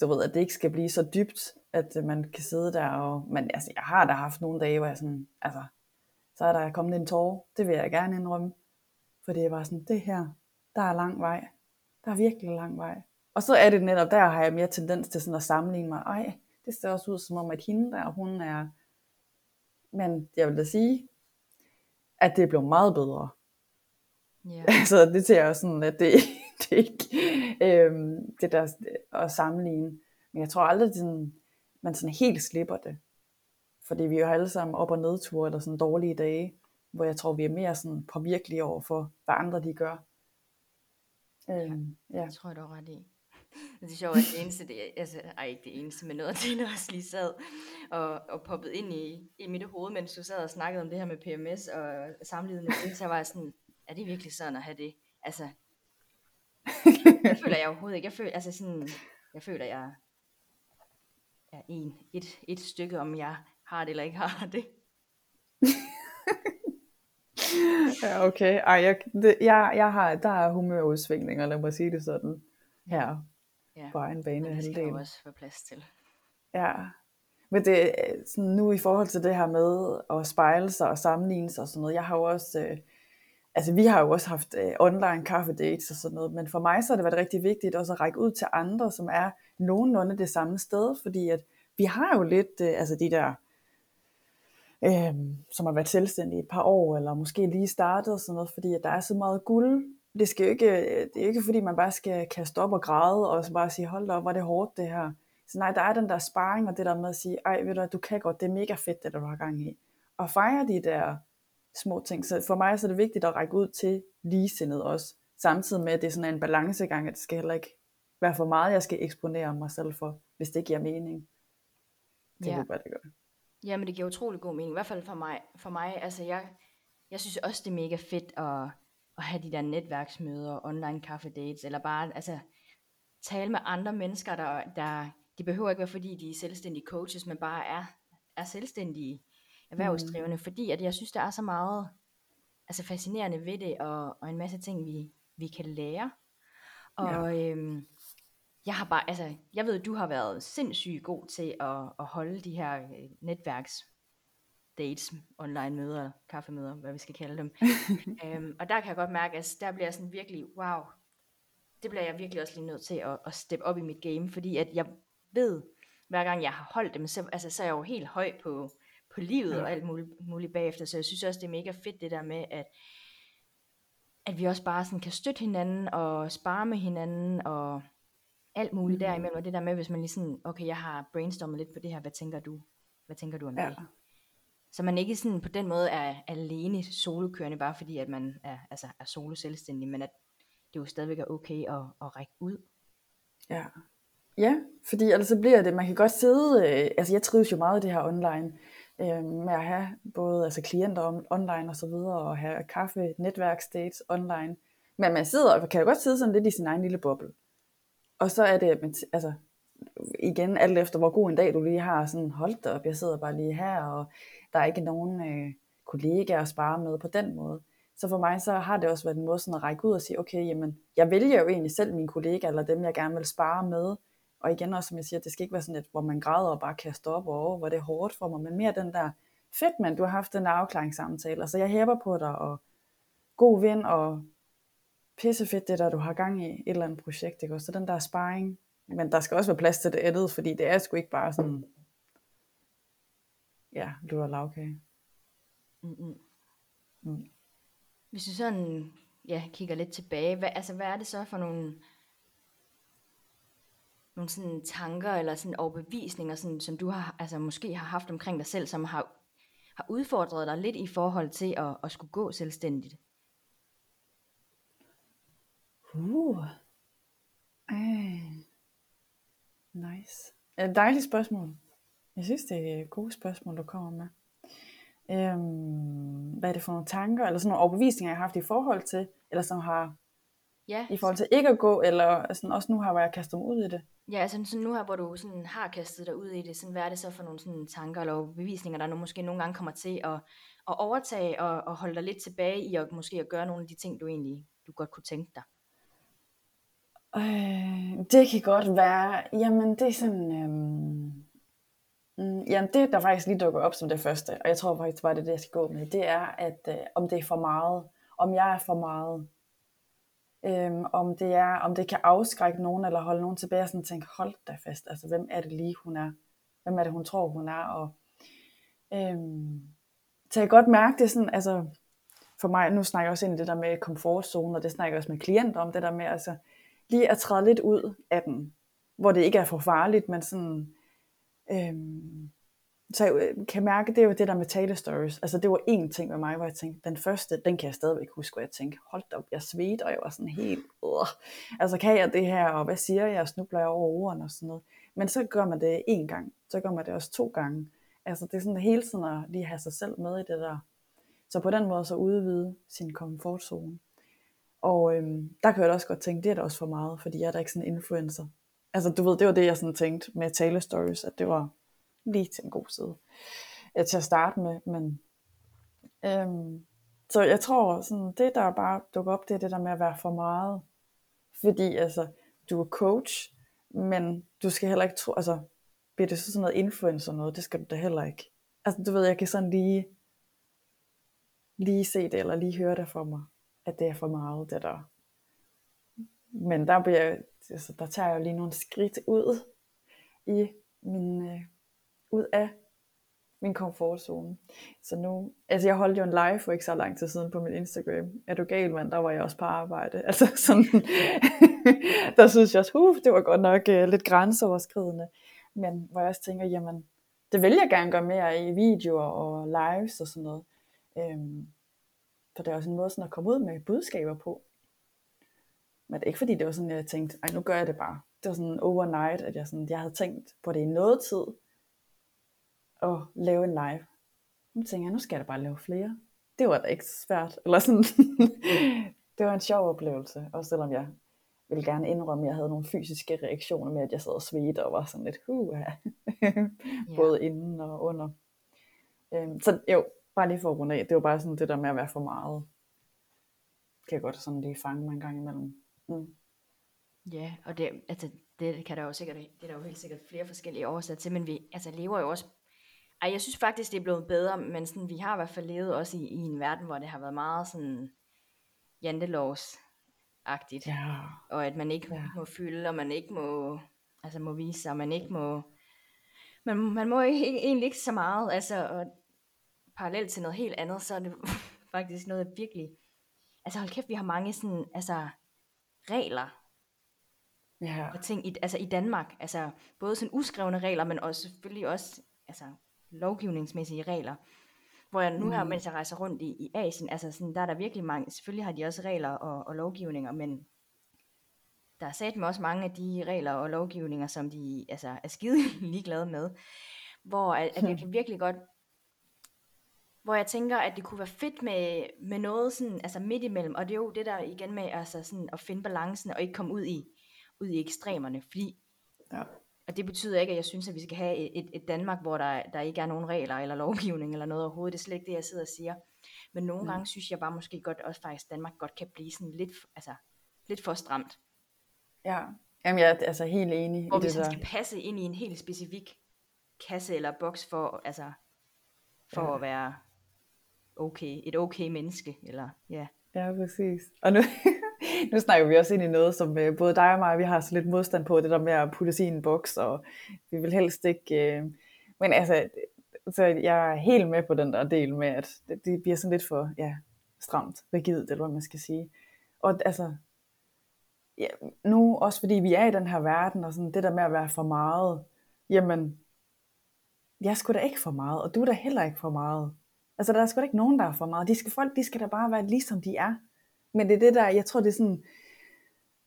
du ved, at det ikke skal blive så dybt, at øh, man kan sidde der, og, men altså, jeg har da haft nogle dage, hvor jeg sådan, altså, så er der kommet en tårer, det vil jeg gerne indrømme, fordi jeg var sådan, det her, der er lang vej, der er virkelig lang vej. Og så er det netop, der har jeg mere tendens til sådan at sammenligne mig, ej, det ser også ud som om, at hende der, hun er, men jeg vil da sige, at det blev meget bedre. Ja. <laughs> Så det ser jeg sådan, at det, <laughs> det ikke øhm, det der at sammenligne. Men jeg tror aldrig, at sådan, man sådan helt slipper det. Fordi vi er jo alle sammen op- og nedture, eller sådan dårlige dage, hvor jeg tror, vi er mere sådan påvirkelige over for, hvad andre de gør. Øhm, ja. Det tror jeg, du har ret i. <laughs> Det er sjovt, at det eneste, det, altså, ej ikke det eneste, men noget af det, der også lige sad og, og poppet ind i, i mit hoved, mens du sad og snakkede om det her med PMS og sammenlignet <laughs> med det, så var jeg sådan, er det virkelig sådan at have det? Altså, <laughs> det føler jeg overhovedet ikke. Jeg føler, altså sådan, jeg føler, jeg ja, en, et, et stykke, om jeg har det eller ikke har det. <laughs> ja, okay. Ej, jeg, det, jeg, jeg har, der er humørudsvingninger, lad mig sige det sådan, her ja. på egen bane. Det skal jo også være plads til. Ja, men det, sådan nu i forhold til det her med at spejle sig og sammenligne sig og sådan noget, jeg har jo også, øh, altså vi har jo også haft øh, online kaffedates og sådan noget, men for mig så har det været rigtig vigtigt også at række ud til andre, som er nogenlunde det samme sted, fordi at vi har jo lidt, øh, altså de der, øh, som har været selvstændige et par år, eller måske lige startet og sådan noget, fordi at der er så meget guld. Det, skal jo ikke, øh, det er ikke fordi, man bare skal kaste op og græde, og så bare sige, hold da op, er det hårdt det her. Så nej, der er den der sparring, og det der med at sige, ej, ved du du kan godt, det er mega fedt, det der du har gang i. Og fejre de der små ting. Så for mig så er det vigtigt at række ud til ligesindet også. Samtidig med, at det er sådan en balancegang, at det skal heller ikke være for meget, jeg skal eksponere mig selv for, hvis det giver mening. Det ja. håber det gør. Ja, men det giver utrolig god mening. I hvert fald for mig. For mig altså jeg, jeg synes også, det er mega fedt at, at have de der netværksmøder, online kaffe dates, eller bare altså, tale med andre mennesker, der, der det behøver ikke være, fordi de er selvstændige coaches, men bare er, er selvstændige erhvervsdrivende, mm. fordi at jeg synes, der er så meget altså fascinerende ved det, og, og en masse ting, vi, vi kan lære. Og ja. øhm, jeg har bare, altså, jeg ved, du har været sindssygt god til at, at holde de her øh, netværks dates, online møder, kaffemøder, hvad vi skal kalde dem. <laughs> øhm, og der kan jeg godt mærke, at der bliver jeg sådan virkelig, wow, det bliver jeg virkelig også lige nødt til at, at steppe op i mit game, fordi at jeg ved, hver gang jeg har holdt dem, så, altså, så er jeg jo helt høj på, på livet ja. og alt muligt, muligt bagefter. Så jeg synes også, det er mega fedt det der med, at, at vi også bare sådan kan støtte hinanden og spare med hinanden og alt muligt mm. derimellem. Og det der med, hvis man lige sådan, okay, jeg har brainstormet lidt på det her, hvad tænker du? Hvad tænker du om ja. det? Så man ikke sådan på den måde er alene solokørende, bare fordi at man er, altså er solo selvstændig, men at det jo stadigvæk er okay at, at række ud. Ja, Ja, fordi ellers så bliver det, man kan godt sidde, øh, altså jeg trives jo meget i det her online, øh, med at have både altså klienter om, online og så videre, og have kaffe, netværksdates online. Men man sidder, og kan jo godt sidde sådan lidt i sin egen lille boble. Og så er det, at man, altså igen, alt efter hvor god en dag du lige har, sådan holdt op, jeg sidder bare lige her, og der er ikke nogen øh, kollegaer at spare med på den måde. Så for mig så har det også været en måde sådan at række ud og sige, okay, jamen, jeg vælger jo egentlig selv mine kollegaer, eller dem jeg gerne vil spare med, og igen også, som jeg siger, det skal ikke være sådan et, hvor man græder og bare kaster op over, hvor det er hårdt for mig, men mere den der, fedt mand, du har haft den afklaringssamtale, altså jeg hæber på dig, og god vind, og pissefedt det der, du har gang i et eller andet projekt, ikke? så den der sparring, men der skal også være plads til det andet, fordi det er sgu ikke bare sådan, ja, du har lavkage. Mm-hmm. Mm. Hvis du sådan ja, kigger lidt tilbage, hvad, altså, hvad er det så for nogle nogle sådan tanker eller sådan overbevisninger, sådan, som du har, altså måske har haft omkring dig selv, som har, har udfordret dig lidt i forhold til at, at skulle gå selvstændigt? Uh. Ej. Nice. Et dejligt spørgsmål. Jeg synes, det er et gode spørgsmål, du kommer med. Øhm, hvad er det for nogle tanker, eller sådan nogle overbevisninger, jeg har haft i forhold til, eller som har ja. i forhold til ikke at gå, eller sådan, også nu har, hvor jeg kastet mig ud i det. Ja, altså sådan nu her, hvor du sådan har kastet dig ud i det, sådan, hvad er det så for nogle sådan tanker eller bevisninger, der nu måske nogle gange kommer til at, at overtage og, og holde dig lidt tilbage i at måske at gøre nogle af de ting, du egentlig du godt kunne tænke dig? Øh, det kan godt være, jamen det er sådan, øhm, mm, jamen det der faktisk lige dukker op som det første, og jeg tror faktisk bare det er det, jeg skal gå med, det er, at øh, om det er for meget, om jeg er for meget, Øhm, om, det er, om det kan afskrække nogen, eller holde nogen tilbage og sådan tænke, hold da fast, altså hvem er det lige, hun er? Hvem er det, hun tror, hun er? Og, øhm, så jeg kan godt mærke det sådan, altså for mig, nu snakker jeg også ind i det der med komfortzone, og det snakker jeg også med klienter om, det der med altså lige at træde lidt ud af den, hvor det ikke er for farligt, men sådan, øhm, så jeg øh, kan mærke, det er jo det der med tale stories. Altså det var én ting med mig, hvor jeg tænkte, den første, den kan jeg stadigvæk huske, hvor jeg tænkte, hold da op, jeg svedte, og jeg var sådan helt, uh, altså kan jeg det her, og hvad siger jeg, og snubler jeg over ordene og sådan noget. Men så gør man det én gang, så gør man det også to gange. Altså det er sådan hele tiden at lige have sig selv med i det der. Så på den måde så udvide sin komfortzone. Og øhm, der kan jeg også godt tænke, det er da også for meget, fordi jeg er da ikke sådan en influencer. Altså du ved, det var det, jeg sådan tænkte med tale stories, at det var lige til en god side ja, til at starte med. Men, øhm, så jeg tror, sådan, det der bare dukker op, det er det der med at være for meget. Fordi altså, du er coach, men du skal heller ikke tro, altså, bliver det så sådan noget influencer noget, det skal du da heller ikke. Altså du ved, jeg kan sådan lige, lige se det, eller lige høre det for mig, at det er for meget, det der. Men der, bliver, jeg, altså, der tager jeg jo lige nogle skridt ud i min, øh, ud af min komfortzone. Så nu, altså jeg holdt jo en live for ikke så lang tid siden på min Instagram. Er du gal, mand? Der var jeg også på arbejde. <laughs> Altså sådan, der synes jeg også, uh, det var godt nok uh, lidt grænseoverskridende. Men hvor jeg også tænker, jamen, det vil jeg gerne gøre mere i videoer og lives og sådan noget. Øhm, for det er også en måde sådan at komme ud med budskaber på. Men det er ikke fordi, det var sådan, jeg tænkte, ej nu gør jeg det bare. Det var sådan overnight, at jeg, sådan, jeg havde tænkt på det i noget tid, at lave en live. Nu tænker jeg, nu skal jeg da bare lave flere. Det var da ikke så svært. Eller sådan. <laughs> det var en sjov oplevelse, også selvom jeg ville gerne indrømme, at jeg havde nogle fysiske reaktioner med, at jeg sad og svedte og var sådan lidt huh, både yeah. inden og under. Øhm, så jo, bare lige for at runde af, det var bare sådan det der med at være for meget. Kan jeg godt sådan lige fange mig en gang imellem. Mm. Ja, og det, altså, det kan der jo sikkert, det er der jo helt sikkert flere forskellige årsager til, men vi altså, lever jo også ej, jeg synes faktisk, det er blevet bedre, men sådan, vi har i hvert fald levet også i, i en verden, hvor det har været meget sådan jantelovsagtigt. Ja. Og at man ikke ja. må fylde, og man ikke må, altså må vise sig, og man ikke må, man, man må ikke, egentlig ikke så meget, altså, og parallelt til noget helt andet, så er det <laughs> faktisk noget virkelig, altså hold kæft, vi har mange sådan, altså, regler, ja. og ting, i, altså i Danmark, altså både sådan uskrevne regler, men også selvfølgelig også, altså lovgivningsmæssige regler. Hvor jeg nu her, mm. mens jeg rejser rundt i, i Asien, altså sådan, der er der virkelig mange, selvfølgelig har de også regler og, og lovgivninger, men der er sat med også mange af de regler og lovgivninger, som de altså, er skide <laughs> ligeglade med. Hvor at, at jeg kan virkelig godt, hvor jeg tænker, at det kunne være fedt med, med noget sådan, altså midt imellem, og det er jo det der igen med altså sådan, at finde balancen og ikke komme ud i, ud i ekstremerne, fordi ja. Og det betyder ikke, at jeg synes, at vi skal have et, et Danmark, hvor der, der ikke er nogen regler eller lovgivning eller noget overhovedet. Det er slet ikke det, jeg sidder og siger. Men nogle mm. gange synes jeg bare måske godt, også faktisk Danmark godt kan blive sådan lidt, altså, lidt for stramt. Ja, Jamen, jeg er altså helt enig Hvor i det der. skal passe ind i en helt specifik kasse eller boks for, altså, for ja. at være okay, et okay menneske. Eller, ja. ja, præcis. Og nu, <laughs> nu snakker vi også ind i noget, som øh, både dig og mig, vi har så lidt modstand på, det der med at putte sig i en boks, og vi vil helst ikke... Øh, men altså, så jeg er helt med på den der del med, at det, det bliver sådan lidt for ja, stramt, rigidt, eller hvad man skal sige. Og altså, ja, nu også fordi vi er i den her verden, og sådan det der med at være for meget, jamen, jeg skulle da ikke for meget, og du er da heller ikke for meget. Altså, der er sgu da ikke nogen, der er for meget. De skal, folk, de skal da bare være ligesom de er. Men det er det der, jeg tror det er sådan,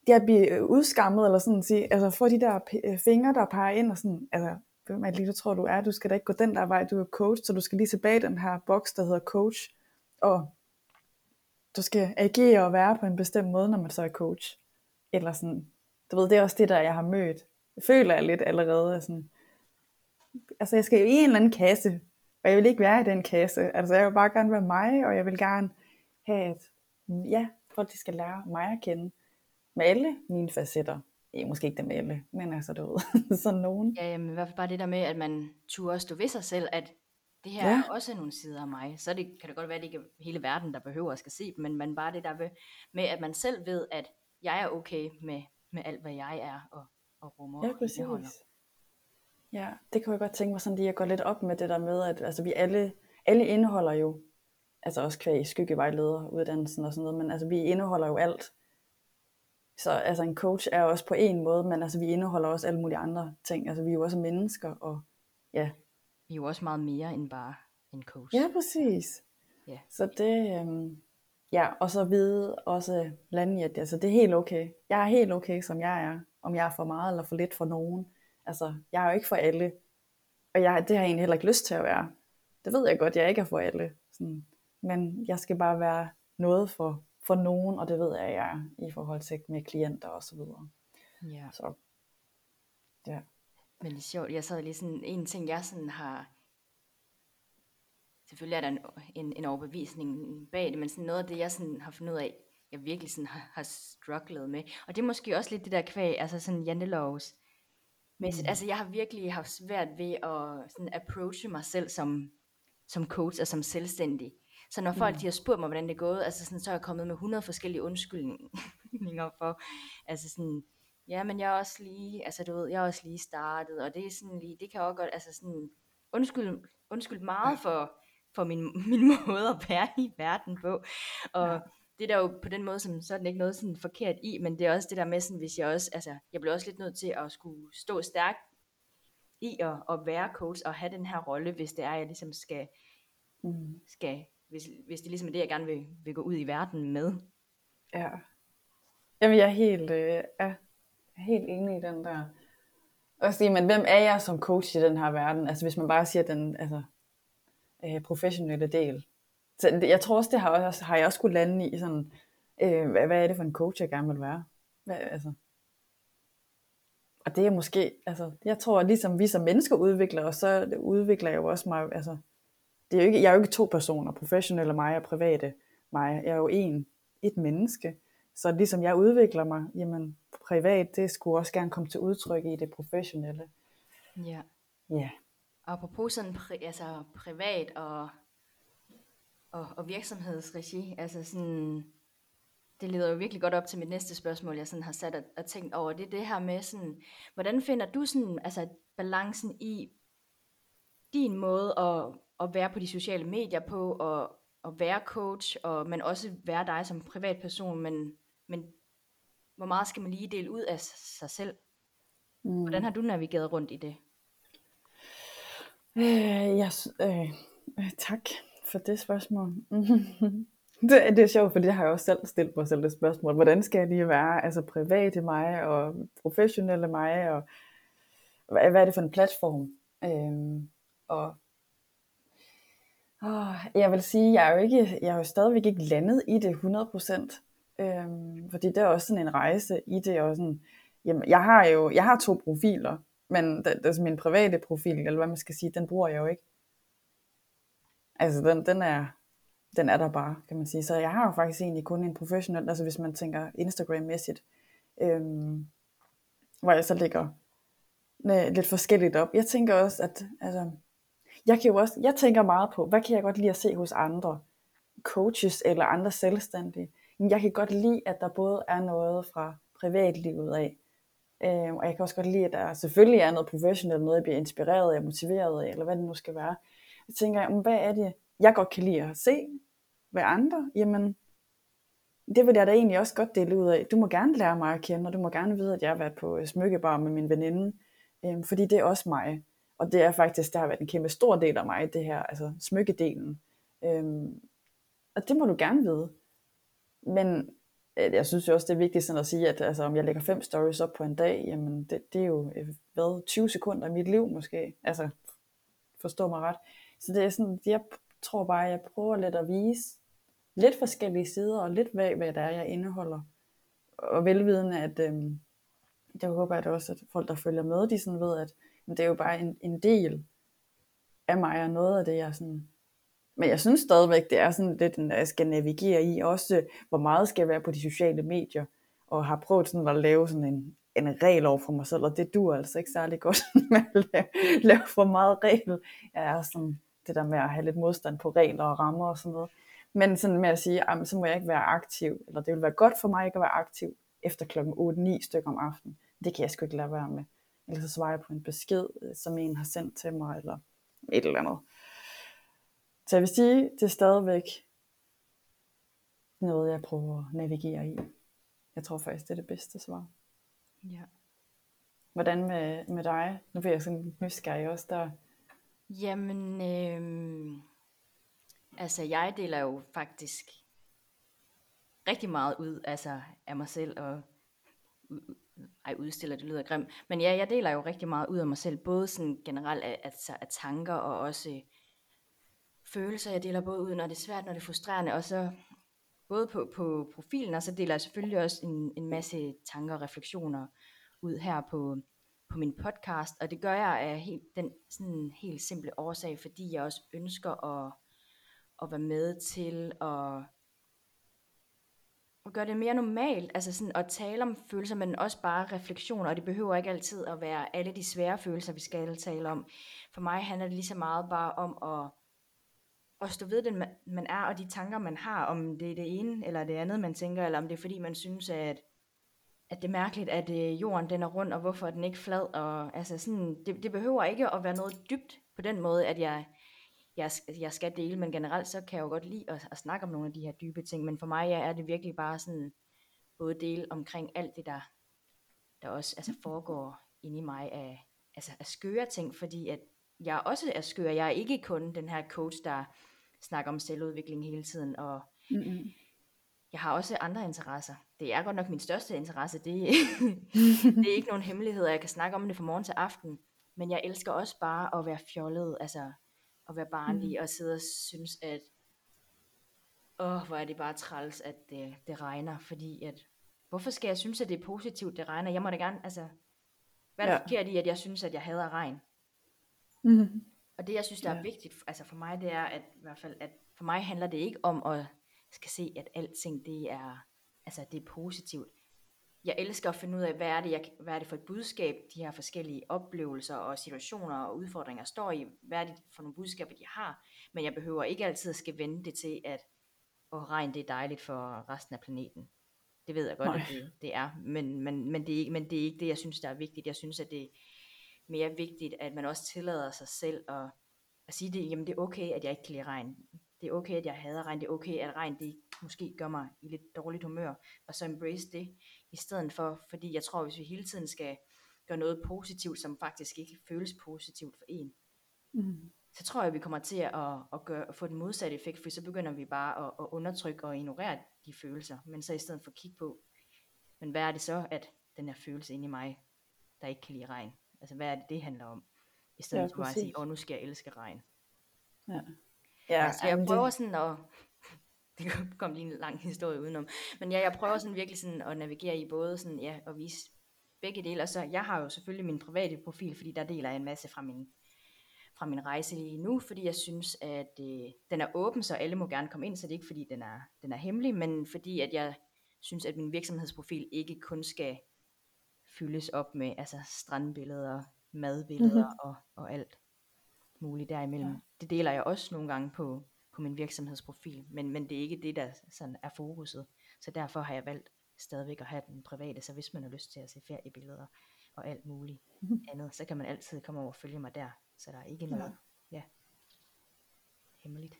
det at blive øh, udskammet, eller sådan at sige, altså få de der øh, fingre, der peger ind, og sådan, altså, hvem er det lige, du tror, du er? Du skal da ikke gå den der vej, du er coach, så du skal lige tilbage i den her boks, der hedder coach, og du skal agere og være på en bestemt måde, når man så er coach. Eller sådan, du ved, det er også det, der jeg har mødt. Jeg føler jeg lidt allerede, sådan, altså jeg skal jo i en eller anden kasse, og jeg vil ikke være i den kasse. Altså jeg vil bare gerne være mig, og jeg vil gerne have et, mm, ja, folk de skal lære mig at kende med alle mine facetter. Ja, måske ikke dem alle, men altså du ved, <laughs> sådan nogen. Ja, jamen, i hvert fald bare det der med, at man turde stå ved sig selv, at det her ja. er også nogle sider af mig. Så det, kan det godt være, at det ikke er hele verden, der behøver at skal se dem, men man bare det der med, at man selv ved, at jeg er okay med, med alt, hvad jeg er og, og rummer ja, præcis. og Ja, det kan jeg godt tænke mig sådan lige at gå lidt op med det der med, at altså, vi alle, alle indeholder jo altså også kvæg skyggevejlederuddannelsen og sådan noget, men altså vi indeholder jo alt. Så altså en coach er også på en måde, men altså vi indeholder også alle mulige andre ting. Altså vi er jo også mennesker, og ja. Vi er jo også meget mere end bare en coach. Ja, præcis. Ja. Så det, øhm, ja, og så vide også lande i, at altså, det er helt okay. Jeg er helt okay, som jeg er. Om jeg er for meget eller for lidt for nogen. Altså, jeg er jo ikke for alle. Og jeg, det har jeg egentlig heller ikke lyst til at være. Det ved jeg godt, jeg ikke er for alle. Sådan, men jeg skal bare være noget for, for nogen, og det ved jeg, jeg er i forhold til med klienter og så videre. Ja. Så Ja. Men det er sjovt, jeg sad lige sådan, en ting jeg sådan har, selvfølgelig er der en, en, en overbevisning bag det, men sådan noget af det, jeg sådan har fundet ud af, jeg virkelig sådan har, har strugglet med, og det er måske også lidt det der kvæg, altså sådan jantelovs, men mm. altså jeg har virkelig haft svært ved at sådan approache mig selv som, som coach og som selvstændig. Så når folk mm. de har spurgt mig, hvordan det er gået, altså sådan, så er jeg kommet med 100 forskellige undskyldninger for, altså sådan, ja, men jeg er også lige, altså du ved, jeg er også lige startet, og det er sådan lige, det kan også godt, altså sådan, undskyld, undskyld meget for, for min, <laughs> min måde at være i verden på, og ja. det er der jo på den måde, som så er ikke noget sådan forkert i, men det er også det der med sådan, hvis jeg også, altså, jeg bliver også lidt nødt til at skulle stå stærkt i at, at være coach, og have den her rolle, hvis det er, jeg ligesom skal, mm. skal hvis, hvis det ligesom er det, jeg gerne vil, vil gå ud i verden med. Ja. Jamen, jeg er helt, øh, er helt enig i den der. Og sige, men hvem er jeg som coach i den her verden? Altså hvis man bare siger den altså, øh, professionelle del. Så jeg tror også, det har, også, har jeg også skulle lande i sådan, øh, hvad, hvad er det for en coach, jeg gerne vil være? Hvad, altså. Og det er måske, altså, jeg tror, at ligesom vi som mennesker udvikler os, så udvikler jeg jo også mig, altså, det er jo ikke, jeg er jo ikke to personer, professionelle mig og private mig. Jeg er jo en, et menneske. Så ligesom jeg udvikler mig, jamen privat, det skulle også gerne komme til udtryk i det professionelle. Ja. Ja. Apropos sådan pri, altså privat og, og, og virksomhedsregi, altså sådan, det leder jo virkelig godt op til mit næste spørgsmål, jeg sådan har sat og, og tænkt over, det er det her med sådan, hvordan finder du sådan, altså balancen i din måde at at være på de sociale medier på, og, og være coach, og, men også være dig som privatperson, men, men hvor meget skal man lige dele ud af sig selv? Mm. Hvordan har du navigeret rundt i det? Øh, yes, øh, tak for det spørgsmål. <laughs> det, det er sjovt, for det har jeg også selv stillet mig selv det spørgsmål. Hvordan skal jeg lige være altså privat i mig, og professionelle mig, og hvad, hvad er det for en platform? Øh, og Oh, jeg vil sige, jeg er jo ikke, jeg er jo stadigvæk ikke landet i det 100%. Øhm, fordi det er også sådan en rejse i det. Og sådan, jamen, jeg har jo jeg har to profiler, men det, det altså er min private profil, eller hvad man skal sige, den bruger jeg jo ikke. Altså den, den, er, den er der bare, kan man sige. Så jeg har jo faktisk egentlig kun en professionel, altså hvis man tænker Instagram-mæssigt, øhm, hvor jeg så lægger lidt forskelligt op. Jeg tænker også, at altså, jeg, kan jo også, jeg tænker meget på, hvad kan jeg godt lide at se hos andre coaches eller andre selvstændige. Men jeg kan godt lide, at der både er noget fra privatlivet af, øh, og jeg kan også godt lide, at der selvfølgelig er noget professionelt, noget jeg bliver inspireret af, motiveret af, eller hvad det nu skal være. Jeg tænker, hvad er det, jeg godt kan lide at se ved andre? Jamen, det vil jeg da egentlig også godt dele ud af. Du må gerne lære mig at kende, og du må gerne vide, at jeg har været på smykkebar med min veninde, øh, fordi det er også mig. Og det er faktisk, der har været en kæmpe stor del af mig, det her, altså smykkedelen. Øhm, og det må du gerne vide. Men øh, jeg synes jo også, det er vigtigt sådan at sige, at altså, om jeg lægger fem stories op på en dag, jamen det, det er jo øh, hvad, 20 sekunder af mit liv måske. Altså, forstå mig ret. Så det er sådan, jeg tror bare, at jeg prøver lidt at vise lidt forskellige sider, og lidt hvad, hvad det er, jeg indeholder. Og velvidende, at øhm, jeg håber at også, at folk, der følger med, de sådan ved, at men det er jo bare en, en del af mig, og noget af det, jeg sådan... Men jeg synes stadigvæk, det er sådan lidt, at jeg skal navigere i, også hvor meget skal jeg være på de sociale medier, og har prøvet sådan at lave sådan en, en regel over for mig selv, og det dur altså ikke særlig godt med at lave, lave for meget regel. Jeg er sådan det der med at have lidt modstand på regler og rammer og sådan noget. Men sådan med at sige, så må jeg ikke være aktiv, eller det vil være godt for mig ikke at være aktiv efter klokken 8-9 stykker om aftenen. Det kan jeg sgu ikke lade være med eller så svarer jeg på en besked, øh, som en har sendt til mig, eller et eller andet. Så jeg vil sige, det er stadigvæk noget, jeg prøver at navigere i. Jeg tror faktisk, det er det bedste svar. Ja. Hvordan med, med dig? Nu bliver jeg sådan nysgerrig også der. Jamen, øh, altså jeg deler jo faktisk rigtig meget ud altså, af mig selv, og ej udstiller, det lyder grimt, men ja, jeg deler jo rigtig meget ud af mig selv, både sådan generelt af, altså, af tanker og også øh, følelser, jeg deler både ud, når det er svært, når det er frustrerende, og så både på, på profilen, og så deler jeg selvfølgelig også en, en masse tanker og refleksioner ud her på, på min podcast, og det gør jeg af helt, den sådan helt simple årsag, fordi jeg også ønsker at, at være med til at, og gøre det mere normalt, altså sådan at tale om følelser, men også bare refleksioner, og det behøver ikke altid at være alle de svære følelser, vi skal tale om. For mig handler det lige så meget bare om at, at stå ved den, man er, og de tanker, man har, om det er det ene eller det andet, man tænker, eller om det er fordi, man synes, at at det er mærkeligt, at øh, jorden den er rund, og hvorfor er den ikke flad, og altså sådan, det, det behøver ikke at være noget dybt på den måde, at jeg, jeg, jeg skal dele, men generelt så kan jeg jo godt lide at, at snakke om nogle af de her dybe ting, men for mig ja, er det virkelig bare sådan, både dele omkring alt det, der, der også altså foregår inde i mig af, altså af skøre ting, fordi at jeg også er skør, jeg er ikke kun den her coach, der snakker om selvudvikling hele tiden, og mm-hmm jeg har også andre interesser. Det er godt nok min største interesse. Det, <laughs> det er ikke nogen hemmelighed, jeg kan snakke om det fra morgen til aften. Men jeg elsker også bare at være fjollet, altså at være barnlig mm. og sidde og synes, at åh, hvor er det bare træls, at det, det regner, fordi at, hvorfor skal jeg synes, at det er positivt, det regner? Jeg må da gerne, altså, hvad er det ja. forkert i, at jeg synes, at jeg hader regn? Mm. Og det, jeg synes, der er ja. vigtigt, altså for mig, det er, at i hvert fald, at for mig handler det ikke om at skal se, at alting det er, altså det er positivt. Jeg elsker at finde ud af, hvad er, det, jeg, hvad er det for et budskab, de her forskellige oplevelser og situationer og udfordringer står i. Hvad er det for nogle budskaber, de har. Men jeg behøver ikke altid at skal vende det til, at og regn det er dejligt for resten af planeten. Det ved jeg godt, Nej. at det, det er. Men, men, men, det er ikke, men det er ikke det, jeg synes, der er vigtigt. Jeg synes, at det er mere vigtigt, at man også tillader sig selv at, at sige det, jamen det er okay, at jeg ikke kan lide regn det er okay, at jeg hader regn, det er okay, at regn det måske gør mig i lidt dårligt humør, og så embrace det, i stedet for, fordi jeg tror, hvis vi hele tiden skal gøre noget positivt, som faktisk ikke føles positivt for en, mm. så tror jeg, vi kommer til at, at, gøre, at få den modsatte effekt, for så begynder vi bare at, at undertrykke og ignorere de følelser, men så i stedet for at kigge på, men hvad er det så, at den her følelse inde i mig, der ikke kan lide regn, altså hvad er det, det handler om, i stedet ja, for bare at sige, åh, nu skal jeg elske regn. Ja. Ja, altså, jeg prøver det... sådan at, <laughs> det kom lige en lang historie udenom, men ja, jeg prøver sådan virkelig sådan at navigere i både sådan, ja, at vise begge dele, og så, jeg har jo selvfølgelig min private profil, fordi der deler jeg en masse fra min, fra min rejse lige nu, fordi jeg synes, at øh, den er åben, så alle må gerne komme ind, så det er ikke fordi, den er, den er hemmelig, men fordi at jeg synes, at min virksomhedsprofil ikke kun skal fyldes op med altså strandbilleder, madbilleder mm-hmm. og, og alt muligt derimellem. Ja. Det deler jeg også nogle gange på, på min virksomhedsprofil, men, men det er ikke det, der sådan er fokuset. Så derfor har jeg valgt stadigvæk at have den private, så hvis man har lyst til at se feriebilleder og alt muligt mm. andet, så kan man altid komme over og følge mig der. Så der er ikke noget ja. ja, hemmeligt.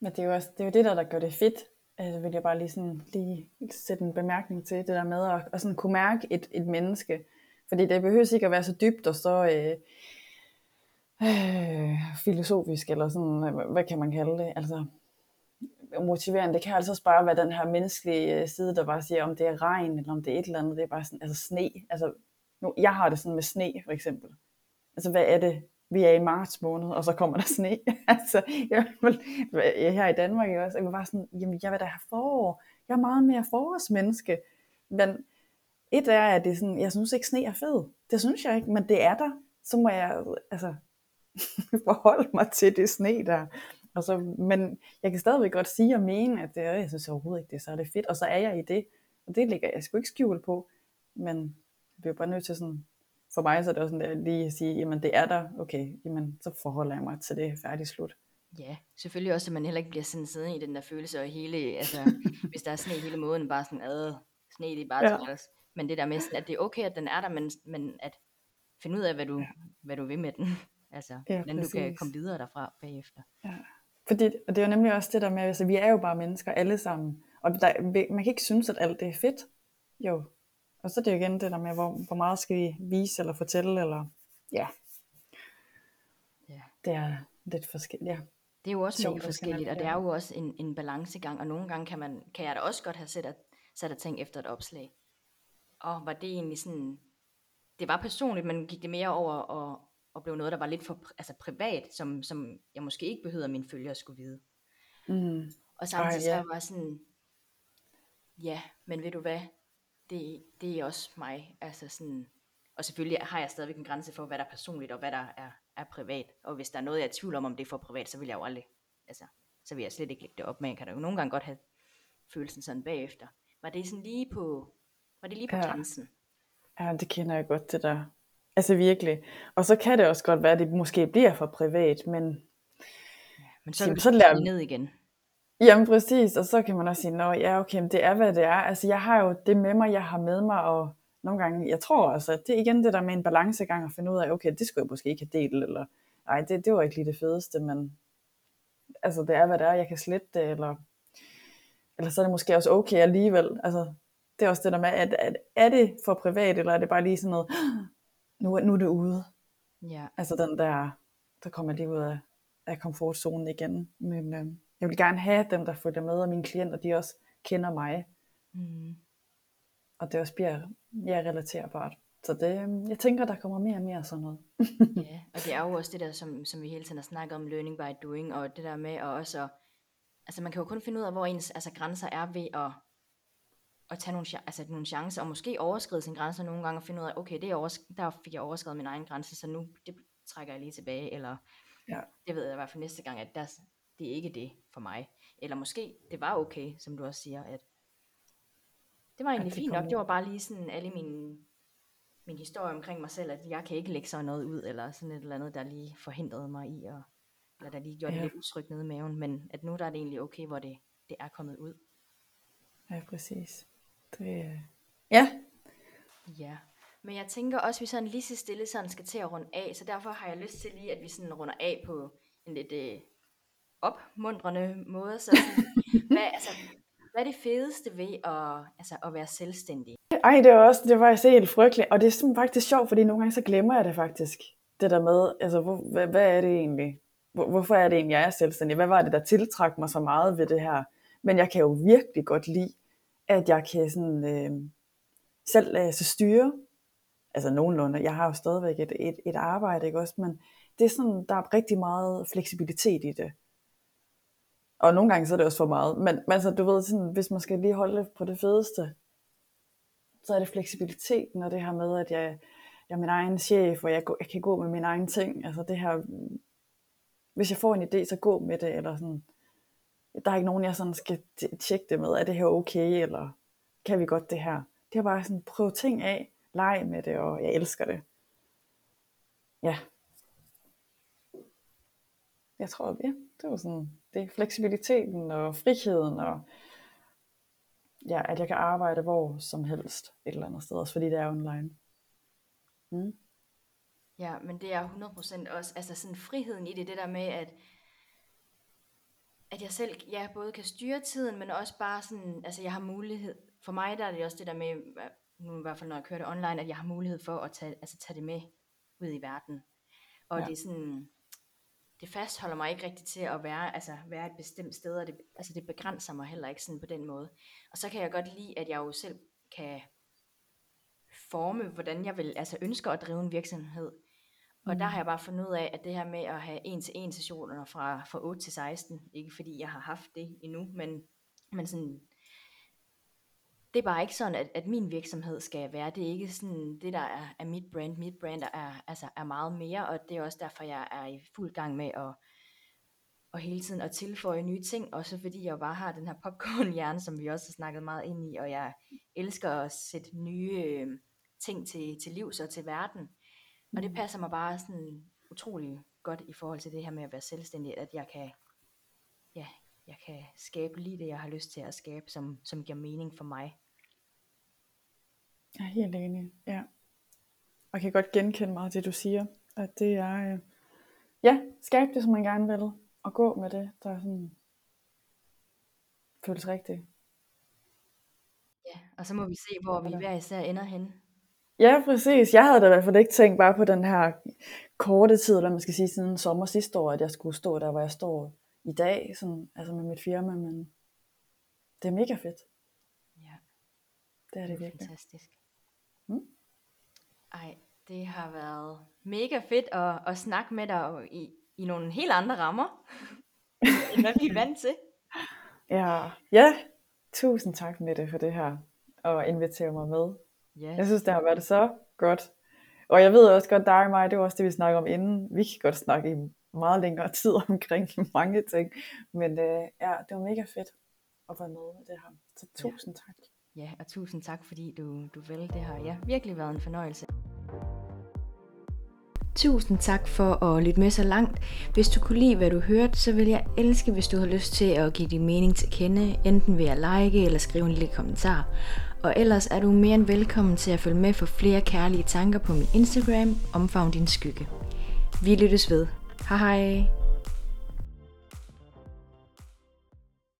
Men det er jo også det, er jo det der, der gør det fedt. Altså vil jeg bare lige, sådan, lige sætte en bemærkning til det der med at, at sådan kunne mærke et, et menneske. Fordi det behøver ikke at være så dybt og så øh, øh, filosofisk, eller sådan, øh, hvad kan man kalde det, altså motiverende. Det kan altså også bare være den her menneskelige øh, side, der bare siger, om det er regn, eller om det er et eller andet, det er bare sådan, altså sne. Altså, nu, jeg har det sådan med sne, for eksempel. Altså, hvad er det? Vi er i marts måned, og så kommer der sne. <laughs> altså, jeg, jeg er øh, her i Danmark jeg også. Jeg var bare sådan, jamen, jeg vil da have forår. Jeg er meget mere forårsmenneske. Men et er, at det er sådan, jeg synes ikke, sne er fed. Det synes jeg ikke, men det er der. Så må jeg, altså, <laughs> forholde mig til det sne der. Og så, men jeg kan stadigvæk godt sige og mene, at det, jeg synes overhovedet ikke, det er så er det fedt. Og så er jeg i det. Og det ligger jeg sgu ikke skjul på. Men jeg bliver bare nødt til sådan, for mig så er det også sådan der, lige at sige, jamen det er der, okay, jamen så forholder jeg mig til det, færdig slut. Ja, selvfølgelig også, at man heller ikke bliver sådan siddende i den der følelse, og hele, altså, <laughs> hvis der er sne hele måden, bare sådan, ad, sne det er bare ja. til Men det der med, at det er okay, at den er der, men, men at finde ud af, hvad du, hvad du vil med den. Altså, ja, hvordan præcis. du kan komme videre derfra bagefter. Ja. Fordi, og det er jo nemlig også det der med, at altså, vi er jo bare mennesker alle sammen. Og der, man kan ikke synes, at alt det er fedt. Jo. Og så er det jo igen det der med, hvor, hvor meget skal vi vise eller fortælle, eller ja. ja. Det er lidt forskelligt, ja. Det er jo også mega forskelligt, og det er jo også en, en balancegang, og nogle gange kan, man, kan jeg da også godt have sat, sat at tænke efter et opslag. Og var det egentlig sådan, det var personligt, men gik det mere over og, og blev noget, der var lidt for altså privat, som, som jeg måske ikke behøvede, at mine følgere skulle vide. Mm. Og samtidig Ej, ja. så var sådan, ja, men ved du hvad, det, det er også mig. Altså sådan, Og selvfølgelig har jeg stadigvæk en grænse for, hvad der er personligt, og hvad der er, er privat. Og hvis der er noget, jeg er i tvivl om, om det er for privat, så vil jeg jo aldrig, altså, så vil jeg slet ikke lægge det op. Men jeg kan da jo nogle gange godt have følelsen sådan bagefter. Var det sådan lige på, var det lige på ja. grænsen? Ja, det kender jeg godt det der. Altså virkelig. Og så kan det også godt være, at det måske bliver for privat, men... Ja, men så, så lærer ned igen. Jamen præcis, og så kan man også sige, at ja, okay, det er hvad det er. Altså jeg har jo det med mig, jeg har med mig, og nogle gange, jeg tror også, at det er igen det der med en balancegang at finde ud af, okay, det skulle jeg måske ikke have delt, eller nej, det, det var ikke lige det fedeste, men altså det er hvad det er, jeg kan slette det, eller, eller så er det måske også okay alligevel. Altså det er også det der med, at, at er det for privat, eller er det bare lige sådan noget, nu, nu er det ude. Ja. Altså den der, der kommer lige ud af, af komfortzonen igen. Men øh, jeg vil gerne have dem, der følger med, og mine klienter, de også kender mig. Mm. Og det også bliver mere relaterbart. Så det, øhm, jeg tænker, der kommer mere og mere sådan noget. ja, og det er jo også det der, som, som vi hele tiden har snakket om, learning by doing, og det der med at også, altså man kan jo kun finde ud af, hvor ens altså, grænser er ved at, at tage nogle, altså, nogle chancer, og måske overskride sine grænser nogle gange, og finde ud af, okay, det er overs- der fik jeg overskrevet min egen grænse, så nu det trækker jeg lige tilbage, eller ja. det ved jeg i hvert fald næste gang, at der, det er ikke det for mig. Eller måske det var okay, som du også siger, at det var egentlig fint nok. Det var bare lige sådan alle mine, min historie omkring mig selv, at jeg kan ikke lægge sådan noget ud, eller sådan et eller andet, der lige forhindrede mig i, at, eller der lige gjorde ja. det lidt utrygt nede i maven, men at nu der er det egentlig okay, hvor det, det er kommet ud. Ja, præcis. Det, ja. Ja. Men jeg tænker også, at vi sådan lige så stille sådan skal til at runde af, så derfor har jeg lyst til lige, at vi sådan runder af på en lidt øh, opmuntrende måde. Så <laughs> hvad, altså, hvad er det fedeste ved at, altså, at være selvstændig? Ej, det var også, det var altså helt frygteligt. Og det er sådan faktisk sjovt, fordi nogle gange så glemmer jeg det faktisk. Det der med, altså, hvor, hvad, hvad er det egentlig? Hvor, hvorfor er det egentlig, jeg er selvstændig? Hvad var det, der tiltrak mig så meget ved det her? Men jeg kan jo virkelig godt lide, at jeg kan sådan, øh, selv øh, lade sig styre. Altså nogenlunde. Jeg har jo stadigvæk et, et, et arbejde, ikke også? Men det er sådan, der er rigtig meget fleksibilitet i det. Og nogle gange så er det også for meget. Men, men altså, du ved, sådan, hvis man skal lige holde på det fedeste, så er det fleksibiliteten og det her med, at jeg, jeg er min egen chef, og jeg, jeg kan gå med mine egne ting. Altså det her, hvis jeg får en idé, så gå med det, eller sådan. Der er ikke nogen, jeg sådan skal tjekke det med, er det her okay, eller kan vi godt det her. Det er bare sådan, prøv ting af, leg med det, og jeg elsker det. Ja. Jeg tror, ja, det var sådan, det er fleksibiliteten og friheden og ja, at jeg kan arbejde hvor som helst et eller andet sted, også fordi det er online. Mm. Ja, men det er 100% også, altså sådan friheden i det, det der med, at, at jeg selv, ja, både kan styre tiden, men også bare sådan, altså jeg har mulighed, for mig der er det også det der med, nu i hvert fald når jeg kører det online, at jeg har mulighed for at tage, altså tage det med ud i verden. Og ja. det er sådan, det fastholder mig ikke rigtig til at være, altså være et bestemt sted, og det, altså det begrænser mig heller ikke sådan på den måde. Og så kan jeg godt lide, at jeg jo selv kan forme, hvordan jeg vil, altså ønsker at drive en virksomhed. Og mm. der har jeg bare fundet ud af, at det her med at have en til en sessioner fra, fra 8 til 16, ikke fordi jeg har haft det endnu, men, men sådan, det er bare ikke sådan, at, at min virksomhed skal være. Det er ikke sådan det, der er, er mit brand. Mit brand er, altså, er meget mere, og det er også derfor, jeg er i fuld gang med at, og hele tiden at tilføje nye ting, også fordi jeg bare har den her popcorn-hjerne, som vi også har snakket meget ind i, og jeg elsker at sætte nye øh, ting til, til livs og til verden. Og det mm. passer mig bare sådan utrolig godt i forhold til det her med at være selvstændig, at jeg kan, ja, jeg kan skabe lige det, jeg har lyst til at skabe, som, som giver mening for mig. Jeg er helt enig, ja. Og kan godt genkende meget det, du siger. At det er, øh, ja, skab det, som man gerne vil. Og gå med det, der er sådan, føles rigtigt. Ja, og så må vi se, hvor vi hver især ender hen. Ja, præcis. Jeg havde da i hvert fald ikke tænkt bare på den her korte tid, eller man skal sige siden sommer sidste år, at jeg skulle stå der, hvor jeg står i dag, sådan, altså med mit firma, men det er mega fedt. Ja. Det er det virkelig. Fantastisk. Mm. Ej, det har været mega fedt at, at snakke med dig i, i nogle helt andre rammer, <laughs> end hvad vi er vant til. Ja, ja. Tusind tak med det for det her, og invitere mig med. Yes. Jeg synes, det har været så godt. og jeg ved også godt, dig og mig, det var også det, vi snakkede om inden. Vi kan godt snakke i meget længere tid <laughs> omkring mange ting. Men øh, ja, det var mega fedt at være med med det her. Så tusind ja. tak. Ja, og tusind tak, fordi du, du valgte det her. Ja, virkelig været en fornøjelse. Tusind tak for at lytte med så langt. Hvis du kunne lide, hvad du hørte, så vil jeg elske, hvis du har lyst til at give din mening til kende, enten ved at like eller skrive en lille kommentar. Og ellers er du mere end velkommen til at følge med for flere kærlige tanker på min Instagram, Omfavn din skygge. Vi lyttes ved. Hej hej!